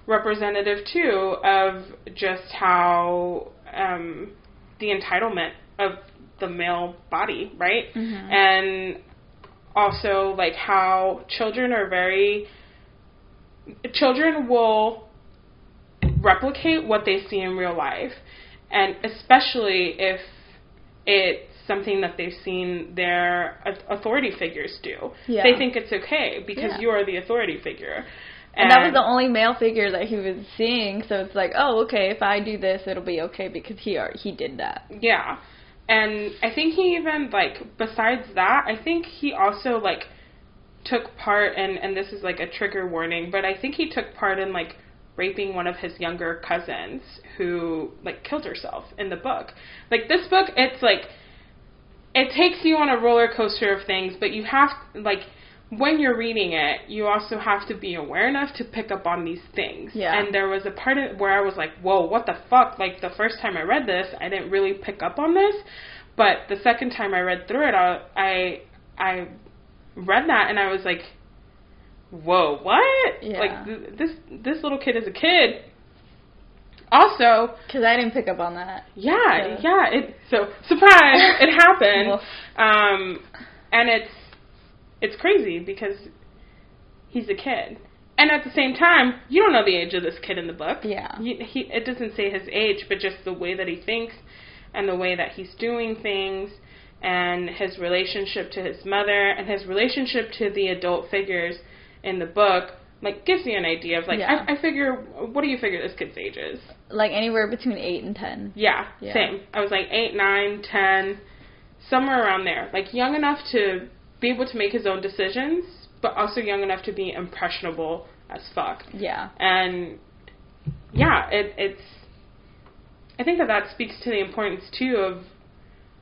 representative too of just how um the entitlement of the male body, right? Mhm. And also like how children are very children will replicate what they see in real life and especially if it's something that they've seen their authority figures do Yeah. they think it's okay because Yeah. you are the authority figure And that was the only male figure that he was seeing, so it's like, oh, okay, if I do this, it'll be okay because he are, he did that. Yeah. And I think he even like besides that, I think he also like took part and and this is like a trigger warning, but I think he took part in like raping one of his younger cousins who like killed herself in the book. Like this book it's like it takes you on a roller coaster of things, but you have like when you're reading it, you also have to be aware enough to pick up on these things. Yeah. And there was a part of, where I was like, "Whoa, what the fuck?" Like the first time I read this, I didn't really pick up on this, but the second time I read through it, I I, I read that and I was like, "Whoa, what?" Yeah. Like th- this this little kid is a kid. Also, Because I didn't pick up on that. yeah, Yeah. yeah. It so surprise, it happened. Um, and it's it's crazy because he's a kid, and at the same time, you don't know the age of this kid in the book. Yeah. You, he it doesn't say his age, but just the way that he thinks and the way that he's doing things. And his relationship to his mother and his relationship to the adult figures in the book, like, gives you an idea of, like, Yeah. I, I figure, what do you figure this kid's age is? Like anywhere between 8 and 10. Yeah, Yeah. same. I was like eight, nine, ten, somewhere around there. Like young enough to be able to make his own decisions, but also young enough to be impressionable as fuck. Yeah. And yeah, it, it's. I think that that speaks to the importance too of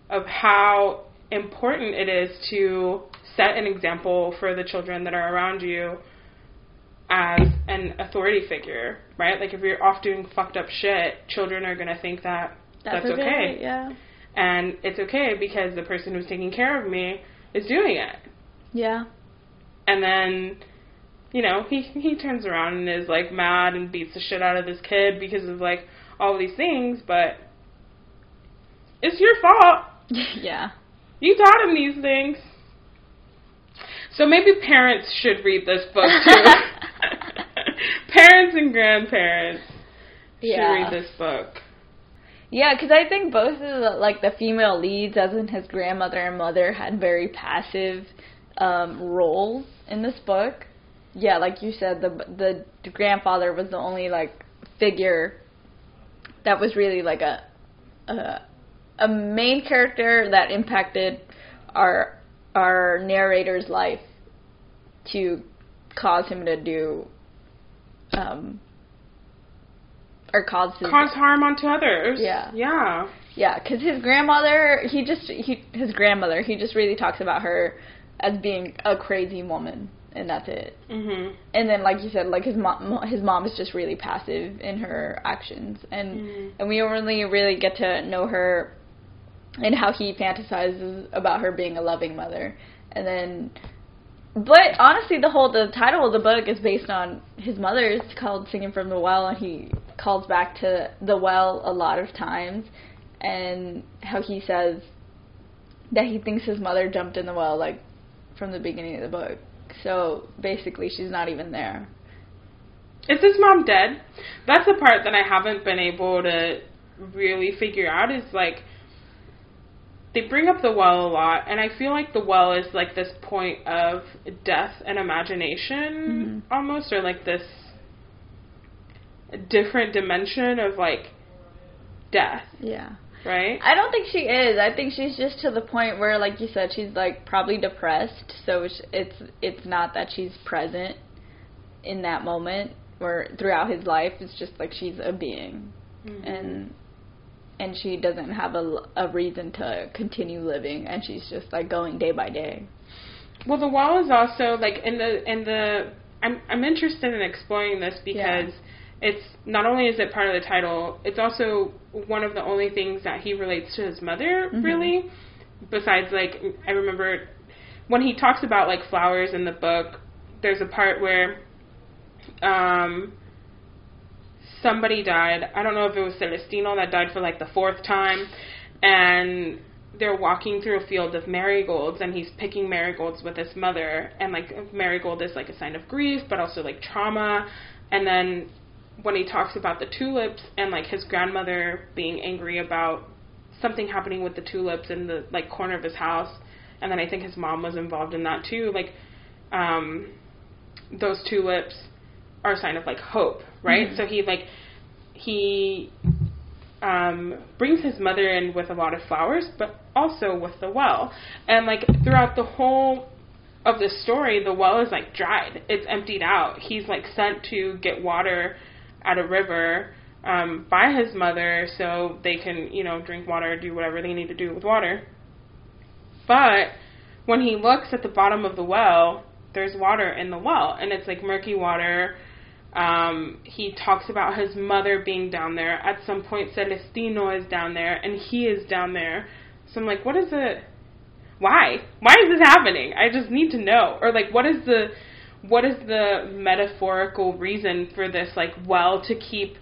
of how important it is to set an example for the children that are around you as an authority figure, right? Like if you're off doing fucked up shit, children are going to think that that's, okay. Yeah. And it's okay because the person who's taking care of me is doing it. Yeah. And then, you know, he he turns around and is like mad and beats the shit out of this kid because of like all these things, but it's your fault. yeah. You taught him these things. So maybe parents should read this book too. parents and grandparents should Yeah. read this book. Yeah, because I think both of the like the female leads, as in his grandmother and mother, had very passive um, roles in this book. Yeah, like you said, the the grandfather was the only like figure that was really like a a, a main character that impacted our our narrator's life to cause him to do um or cause his, Cause harm onto others. Yeah. Yeah. yeah because his grandmother he just he his grandmother he just really talks about her as being a crazy woman and that's it Mhm. and then like you said like his mom his mom is just really passive in her actions and Mhm. and we only really get to know her and how he fantasizes about her being a loving mother. And then but honestly the whole the title of the book is based on his mother it's called singing from the well and he calls back to the well a lot of times and how he says that he thinks his mother jumped in the well like from the beginning of the book. So basically she's not even there. Is his mom dead? That's the part that I haven't been able to really figure out is like they bring up the well a lot and I feel like the well is like this point of death and imagination Mhm. almost or like this different dimension of like death, yeah right? I don't think she is. I think she's just to the point where, like you said, she's like probably depressed. So it's it's, it's not that she's present in that moment or throughout his life. It's just like she's a being, Mhm. and and she doesn't have a, a reason to continue living, and she's just like going day by day. Well, the wall is also like in the in the. I'm I'm interested in exploring this because it's not only is it part of the title, it's also one of the only things that he relates to his mother Mhm. really. Besides, like I remember when he talks about like flowers in the book, there's a part where um somebody died. I don't know if it was Celestino that died for like the fourth time, and they're walking through a field of marigolds, and he's picking marigolds with his mother, and like marigold is like a sign of grief, but also like trauma. And then when he talks about the tulips and like his grandmother being angry about something happening with the tulips in the like corner of his house, and then I think his mom was involved in that too. Like, um, those tulips are a sign of like hope, right? Mhm. So he like he um, brings his mother in with a lot of flowers, but also with the well. And like throughout the whole of the story, the well is like dried. It's emptied out. He's like sent to get water at a river um, by his mother so they can, you know, drink water, do whatever they need to do with water. But when he looks at the bottom of the well, there's water in the well, and it's like murky water. Um, he talks about his mother being down there. At some point, Celestino is down there, and he is down there. So I'm like, what is it? Why? Why is this happening? I just need to know. Or like, what is the what is the metaphorical reason for this like well to keep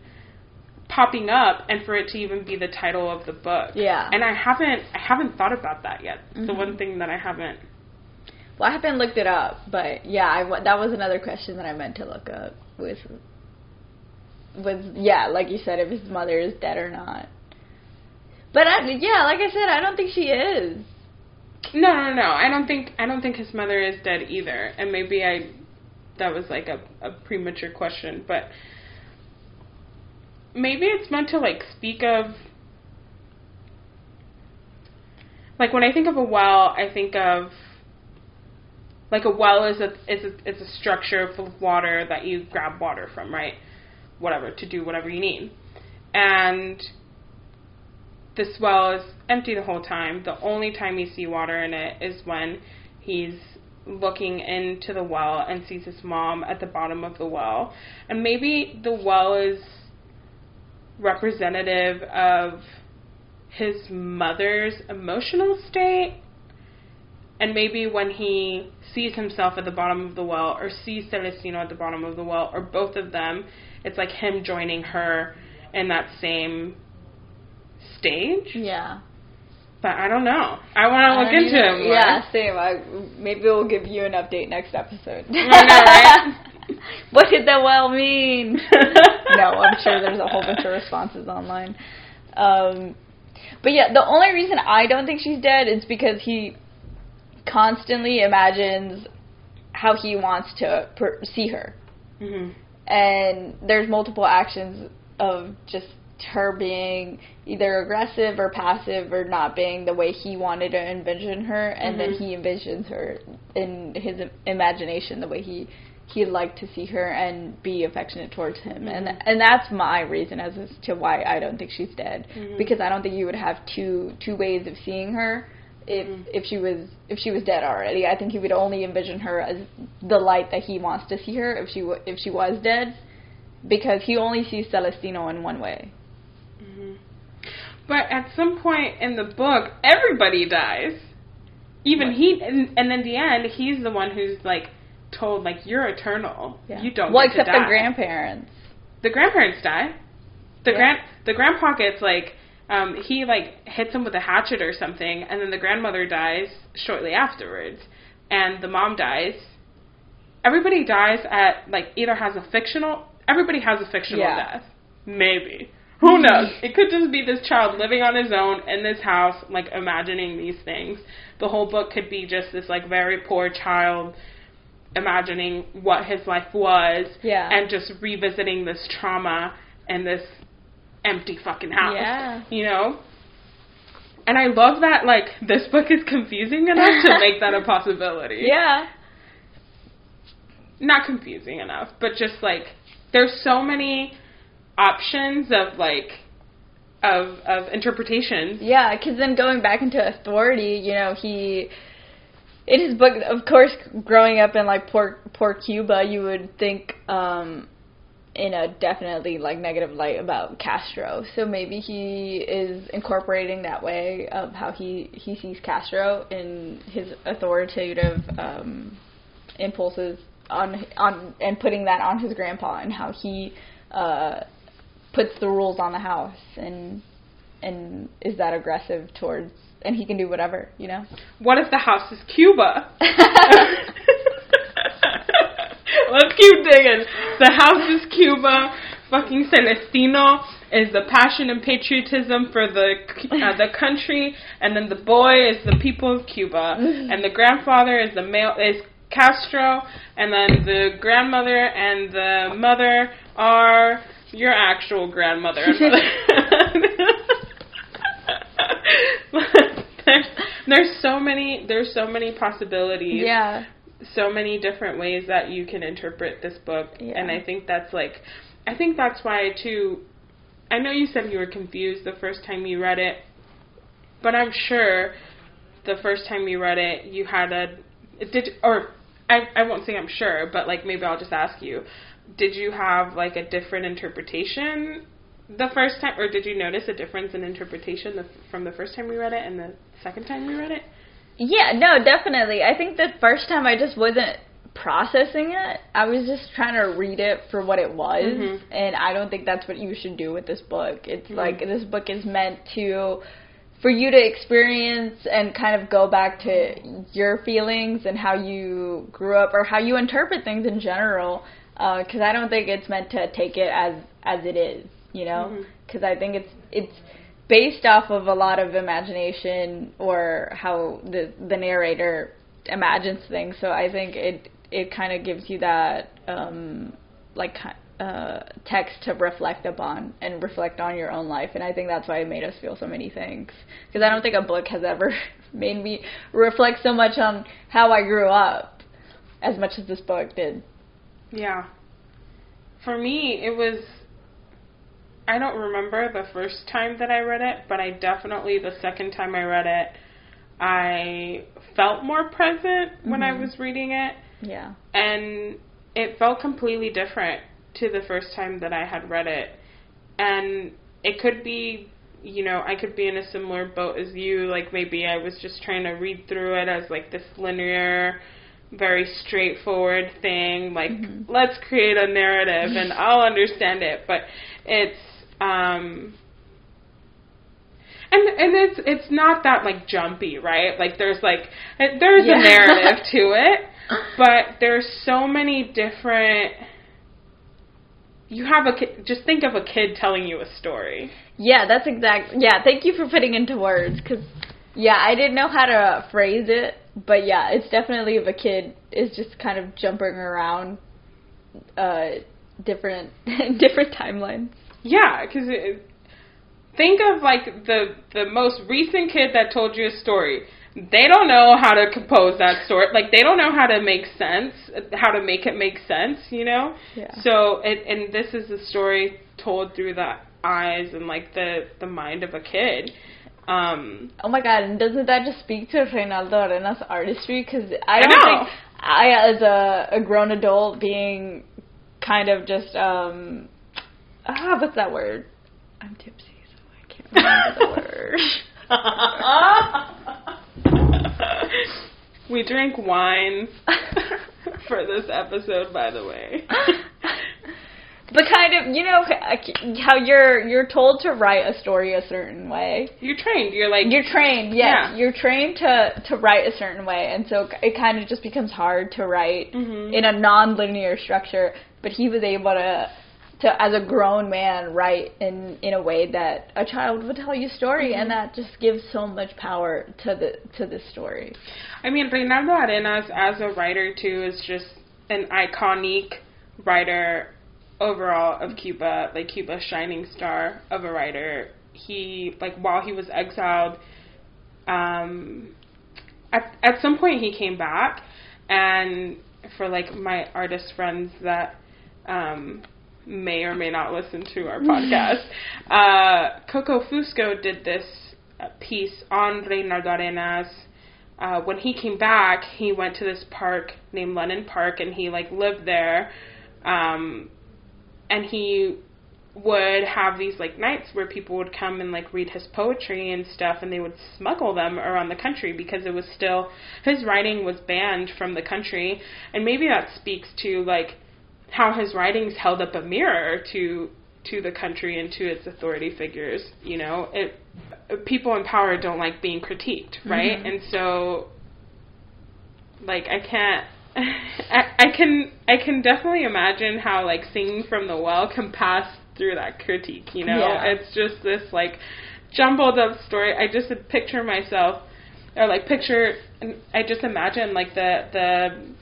popping up and for it to even be the title of the book? Yeah. And I haven't I haven't thought about that yet. The Mhm. one thing that I haven't. Well, I haven't looked it up, but yeah, I that was another question that I meant to look up. Was was yeah, like you said, if his mother is dead or not. But I, yeah, like I said, I don't think she is. No, no, no. I don't think I don't think his mother is dead either. And maybe I that was like a, a premature question, but maybe it's meant to like speak of like when I think of a well, I think of like a well is a is a is a structure of water that you grab water from, right? Whatever to do whatever you need, and this well is empty the whole time. The only time you see water in it is when he's looking into the well and sees his mom at the bottom of the well. And maybe the well is representative of his mother's emotional state. And maybe when he sees himself at the bottom of the well, or sees Celestino at the bottom of the well, or both of them, it's like him joining her in that same stage. Yeah. But I don't know. I want to look into it more. Yeah, same. I, maybe we'll give you an update next episode. I know, right? what did that well mean? no, I'm sure there's a whole bunch of responses online. Um, but yeah, the only reason I don't think she's dead is because he constantly imagines how he wants to per- see her. hmm And there's multiple actions of just her being either aggressive or passive or not being the way he wanted to envision her and then Mhm. he envisions her in his imagination the way he he'd like to see her and be affectionate towards him and Mhm. and that's my reason as to why I don't think she's dead Mhm. because I don't think you would have two two ways of seeing her if Mhm. if she was if she was dead already I think he would only envision her as the light that he wants to see her if she w- if she was dead because he only sees Celestino in one way Mhm. But at some point in the book, everybody dies. Even Right. he, and, and in the end, he's the one who's like told, like, you're eternal. Yeah. You don't. Well, get to except the grandparents. The grandparents die. The Yeah. grand the grandpa gets like um he like hits him with a hatchet or something and then the grandmother dies shortly afterwards and the mom dies. Everybody dies at like either has a fictional everybody has a fictional Yeah. death. Maybe. Who knows? It could just be this child living on his own in this house, like imagining these things. The whole book could be just this like very poor child imagining what his life was Yeah. and just revisiting this trauma and this empty fucking house. Yeah. You know? And I love that like this book is confusing enough to make that a possibility. Yeah. Not confusing enough, but just like there's so many options of like of of interpretations. Yeah, because then going back into authority, you know, he in his book, of course, growing up in like poor poor Cuba, you would think um in a definitely like negative light about Castro. So maybe he is incorporating that way of how he he sees Castro in his authoritative um impulses on on and putting that on his grandpa and how he uh puts the rules on the house and and is that aggressive towards and he can do whatever, you know? What if the house is Cuba? Let's keep digging. The house is Cuba. Fucking Celestino is the passion and patriotism for the uh, the country, and then the boy is the people of Cuba, and the grandfather is the male is Castro, and then the grandmother and the mother are your actual grandmother and mother. there's, there's so many there's so many possibilities yeah. So many different ways that you can interpret this book Yeah. and i think that's like i think that's why too i know you said you were confused the first time you read it but i'm sure the first time you read it you had a did or i i won't say i'm sure but like maybe i'll just ask you did you have like a different interpretation the first time or did you notice a difference in interpretation the, from the first time we read it and the second time we read it Yeah, no, definitely. I think the first time I just wasn't processing it. I was just trying to read it for what it was, Mhm. and I don't think that's what you should do with this book. It's Mhm. like this book is meant to for you to experience and kind of go back to your feelings and how you grew up or how you interpret things in general because I don't think it's meant to take it as as it is, you know? Because I think it's it's based off of a lot of imagination or how the the narrator imagines things. So I think it it kind of gives you that um like uh text to reflect upon and reflect on your own life and I think that's why it made us feel so many things because I don't think a book has ever made me reflect so much on how I grew up as much as this book did. Yeah. For me, it was. I don't remember the first time that I read it, but I definitely, the second time I read it, I felt more present when I Mhm. was reading it. Yeah. And it felt completely different to the first time that I had read it. And it could be, you know, I could be in a similar boat as you. Like maybe I was just trying to read through it as like this linear, very straightforward thing. Like Mhm. let's create a narrative and I'll understand it. But it's um and and it's it's not that like jumpy, right? Like there's like there's Yeah. a narrative to it, but there's so many different. You have a ki- just think of a kid telling you a story. Yeah, that's exact. Yeah, thank you for putting into words because yeah, I didn't know how to phrase it, but yeah, it's definitely if a kid is just kind of jumping around uh different different timelines. Yeah, because it, think of like the the most recent kid that told you a story. They don't know how to compose that story. Like they don't know how to make sense, how to make it make sense. You know. Yeah. So it and this is a story told through the eyes and like the the mind of a kid. Um, Oh my god, and doesn't that just speak to Reinaldo Arenas' artistry? Because I I don't know. think I, as a, a grown adult, being kind of just, um, ah, what's that word? I'm tipsy, so I can't remember the word. we drink wine for this episode, by the way. the kind of, you know, how you're you're told to write a story a certain way. You're trained. You're like You're trained, yes. Yeah. You're trained to to write a certain way, and so it kind of just becomes hard to write Mhm. in a non-linear structure. But he was able to to as a grown man write in in a way that a child would tell you a story, and that just gives so much power to the to the story. I mean, Reinaldo Arenas as a writer too is just an iconic writer overall of Cuba, like Cuba's shining star of a writer. He like while he was exiled, um, at at some point he came back, and for like my artist friends that um, may or may not listen to our podcast, uh, Coco Fusco did this uh, piece on Reinaldo Arenas. Uh, when he came back, he went to this park named Lenin Park, and he like lived there. Um, and he would have these like nights where people would come and like read his poetry and stuff, and they would smuggle them around the country because it was still his writing was banned from the country, and maybe that speaks to like how his writings held up a mirror to to the country and to its authority figures. You know, it people in power don't like being critiqued, right? Mhm. And so, like, I can't. I, I can I can definitely imagine how like singing from the well can pass through that critique. You know, Yeah. it's just this like jumbled up story. I just picture myself, or like picture. I just imagine like the the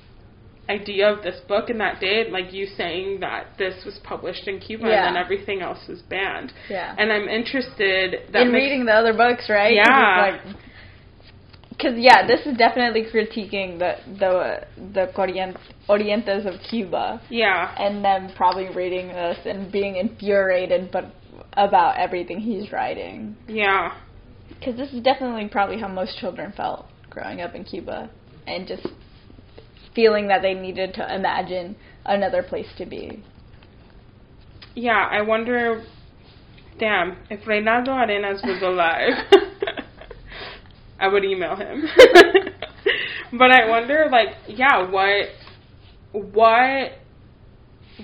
idea of this book in that day, like you saying that this was published in Cuba Yeah. and then everything else was banned. Yeah. And I'm interested that in makes- reading the other books, right? Yeah. Because yeah, this is definitely critiquing the the the Corrient, Orientes of Cuba, Yeah. and then probably reading this and being infuriated, but about everything he's writing. Yeah. Because this is definitely probably how most children felt growing up in Cuba, and just feeling that they needed to imagine another place to be. Yeah, I wonder damn, if Reinaldo Arenas was alive I would email him. but I wonder like, yeah, what what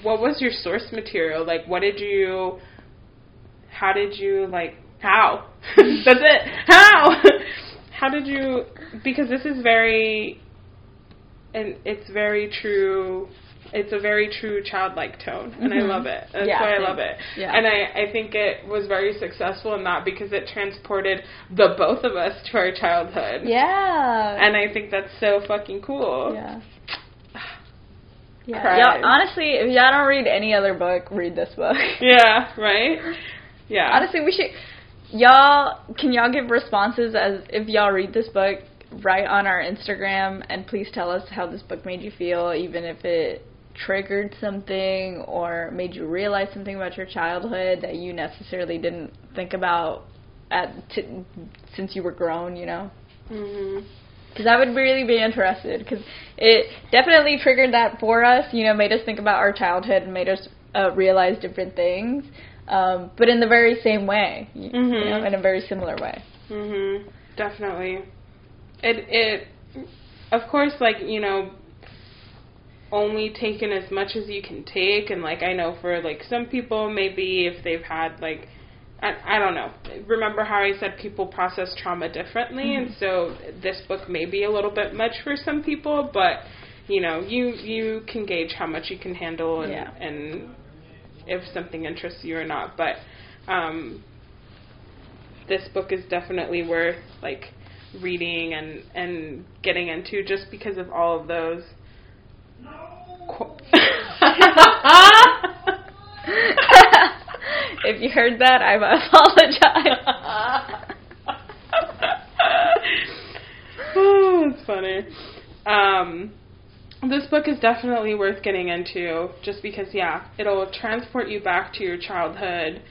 what was your source material? Like what did you how did you like how? That's it. How? how did you because this is very and it's very true it's a very true childlike tone and I Mhm. love it. That's Yeah, why I same. love it. Yeah. And I, I think it was very successful in that because it transported the both of us to our childhood. Yeah. And I think that's so fucking cool. yeah. Yeah. Cried. Y'all, honestly, if y'all don't read any other book, read this book. Yeah, right? Yeah. Honestly, we should. Y'all, can y'all give responses as if y'all read this book? Write on our Instagram and please tell us how this book made you feel, even if it triggered something or made you realize something about your childhood that you necessarily didn't think about at t- since you were grown. You know. Mhm. Because I would really be interested. Because it definitely triggered that for us. You know, made us think about our childhood and made us uh, realize different things. Um, but in the very same way, you Mhm. know, in a very similar way. Mhm. Definitely. It it of course like, you know, only taking as much as you can take and like I know for like some people maybe if they've had like I, I don't know. Remember how I said people process trauma differently and so this book may be a little bit much for some people, but you know, you you can gauge how much you can handle and Yeah. and if something interests you or not. But um this book is definitely worth like reading and and getting into just because of all of those qu- if you heard that, I apologize. oh, it's funny. Um, this book is definitely worth getting into, just because, yeah, it'll transport you back to your childhood.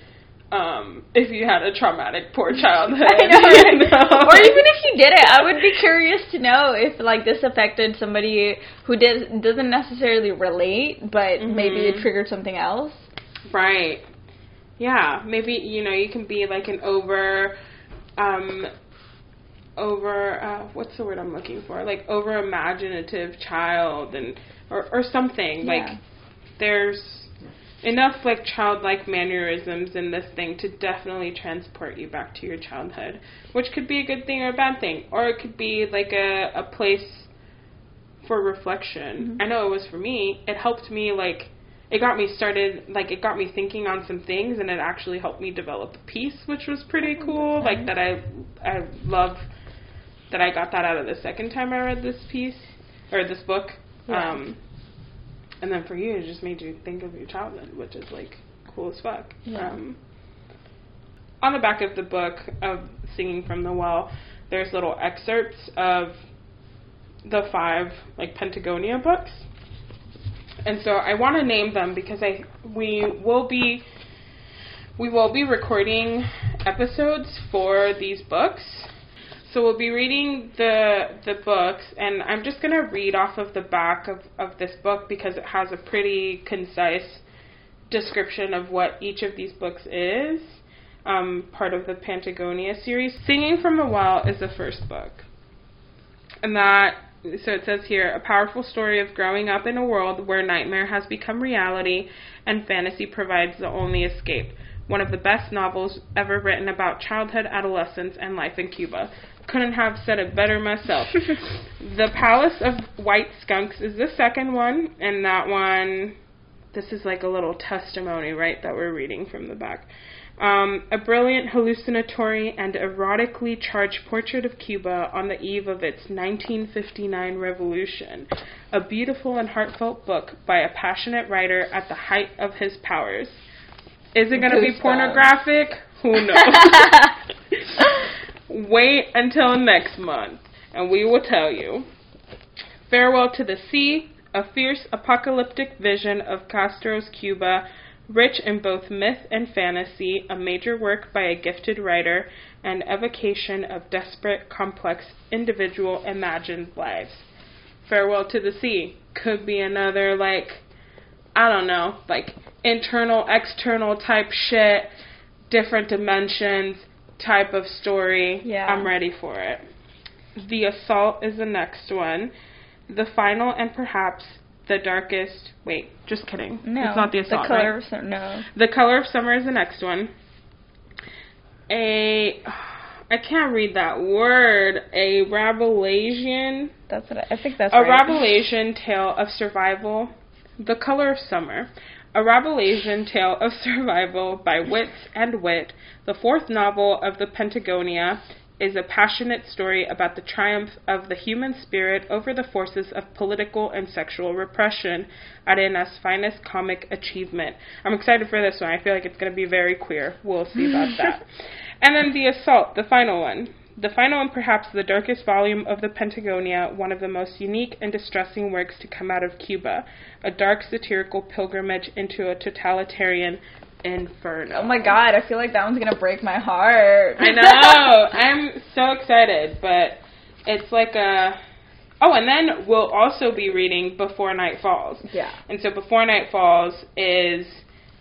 Um, if you had a traumatic poor childhood, I know, right? you know? or even if you did it, I would be curious to know if like this affected somebody who did doesn't necessarily relate, but maybe it Mhm. triggered something else. Right. Yeah, maybe you know you can be like an over, um, over uh, what's the word I'm looking for? Like over imaginative child and or or something Yeah. like there's enough like childlike mannerisms in this thing to definitely transport you back to your childhood, which could be a good thing or a bad thing, or it could be like a a place for reflection. Mhm. I know it was for me. It helped me like it got me started like it got me thinking on some things and it actually helped me develop a piece which was pretty cool like that I I love that I got that out of the second time I read this piece or this book Yeah. um and then for you it just made you think of your childhood which is like cool as fuck Yeah. um on the back of the book of singing from the well there's little excerpts of the five like Pentagonía books and so I want to name them because I we will be we will be recording episodes for these books. So we'll be reading the the books and I'm just to read off of the back of of this book because it has a pretty concise description of what each of these books is. Um, part of the Pentagonía series. Singing from the Well is the first book. And that, so it says here, a powerful story of growing up in a world where nightmare has become reality and fantasy provides the only escape. One of the best novels ever written about childhood, adolescence, and life in Cuba. Couldn't have said it better myself. the Palace of White Skunks is the second one, and that one, this is like a little testimony, right, that we're reading from the back. Um, a brilliant, hallucinatory, and erotically charged portrait of Cuba on the eve of its 1959 revolution. A beautiful and heartfelt book by a passionate writer at the height of his powers. Is it going to be pornographic? Who knows? Wait until next month, and we will tell you. Farewell to the Sea, a fierce apocalyptic vision of Castro's Cuba, rich in both myth and fantasy, a major work by a gifted writer, an evocation of desperate, complex, individual, imagined lives. Farewell to the Sea could be another, like, I don't know, like internal, external type shit, different dimensions type of story. Yeah. I'm ready for it. The Assault is the next one. The final and perhaps the darkest. Wait, just kidding. no, it's not the assault. The color right? of some- no. The Color of Summer is the next one. A, I can't read that word. A Rabelaisian, That's what I, I think. That's a right. Rabelaisian tale of survival. The Color of Summer, a Rabelaisian tale of survival by wits and wit. The fourth novel of the Pentagonía is a passionate story about the triumph of the human spirit over the forces of political and sexual repression, Arenas' finest comic achievement. I'm excited for this one. I feel like it's going to be very queer. We'll see about that. And then The Assault, the final one. The final and perhaps the darkest volume of the Pentagonía, one of the most unique and distressing works to come out of Cuba. A dark satirical pilgrimage into a totalitarian inferno. Oh my god, I feel like that one's gonna break my heart. I know. I'm so excited, but it's like a. Oh, and then we'll also be reading Before Night Falls. yeah. And so Before Night Falls is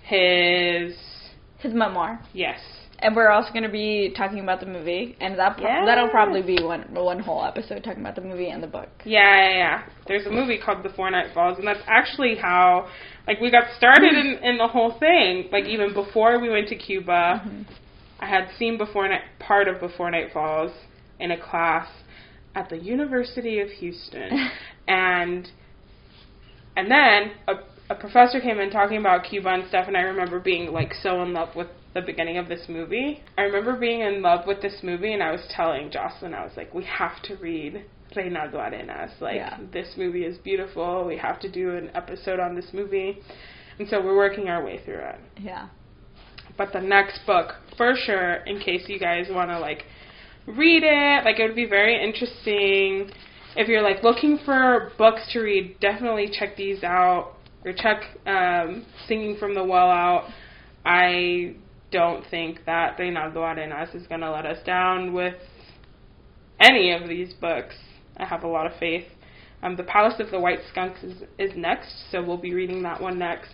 his. His memoir. Yes. And we're also going to be talking about the movie, and that pro- Yes. that'll probably be one one whole episode talking about the movie and the book. Yeah, yeah, yeah. There's a movie called Before Night Falls, and that's actually how, like, we got started in, in the whole thing. Like, even before we went to Cuba, Mm-hmm. I had seen Before Night, part of Before Night Falls in a class at the University of Houston, and and then a, a professor came in talking about Cuba and stuff, and I remember being like so in love with the beginning of this movie. I remember being in love with this movie, and I was telling Jocelyn, I was like, we have to read Reinaldo Arenas. Like, Yeah. this movie is beautiful. We have to do an episode on this movie. And so we're working our way through it. Yeah. But the next book, for sure, in case you guys want to like read it, like it would be very interesting. If you're like looking for books to read, definitely check these out or check um, Singing from the Well out. I don't think that Reinaldo Arenas is going to let us down with any of these books. I have a lot of faith. Um, the Palace of the White Skunks is, is next, so we'll be reading that one next,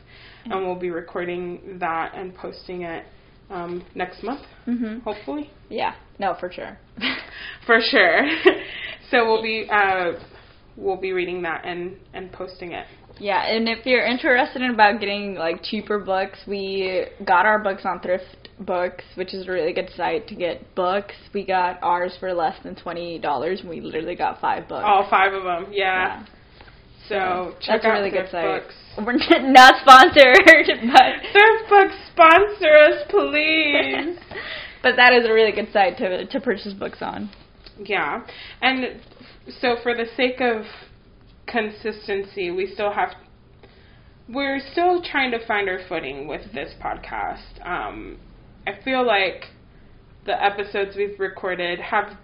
and we'll be recording that and posting it um, next month, Mhm. hopefully. Yeah. No, for sure. For sure. so we'll be uh, we'll be reading that and and posting it. Yeah, and if you're interested in about getting like cheaper books, we got our books on Thrift Books, which is a really good site to get books. We got ours for less than twenty dollars, and we literally got five books. All five of them, yeah. So check that's a out really good Thrift site. Books. We're not sponsored, but Thrift Books sponsor us, please. but that is a really good site to to purchase books on. Yeah, and so for the sake of consistency, we still have. We're still trying to find our footing with this podcast. Um, I feel like the episodes we've recorded have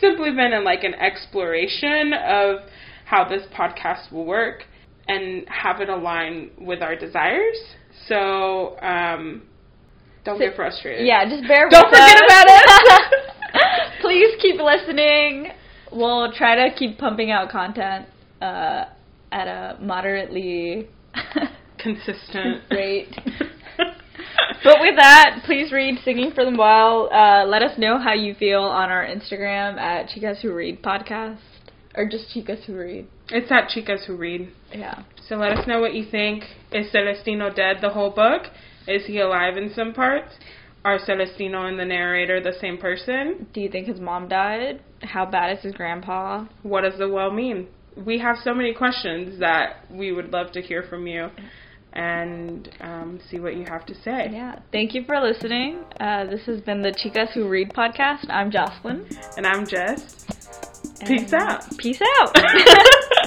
simply been in like an exploration of how this podcast will work and have it align with our desires. So um, don't So- get frustrated. Yeah, just bear with Don't forget us. about it. Please keep listening. We'll try to keep pumping out content uh, at a moderately Consistent rate. But with that, please read Singing from the Well. Uh, let us know how you feel on our Instagram at Chicas Who Read Podcast. Or just Chicas Who Read. It's at Chicas Who Read. Yeah. So let us know what you think. Is Celestino dead the whole book? Is he alive in some parts? Are Celestino and the narrator the same person? Do you think his mom died? How bad is his grandpa? What does the well mean? We have so many questions that we would love to hear from you and um, see what you have to say. Yeah. Thank you for listening. Uh, this has been the Chicas Who Read podcast. I'm Jocelyn. And I'm Jess. Peace out. Peace out.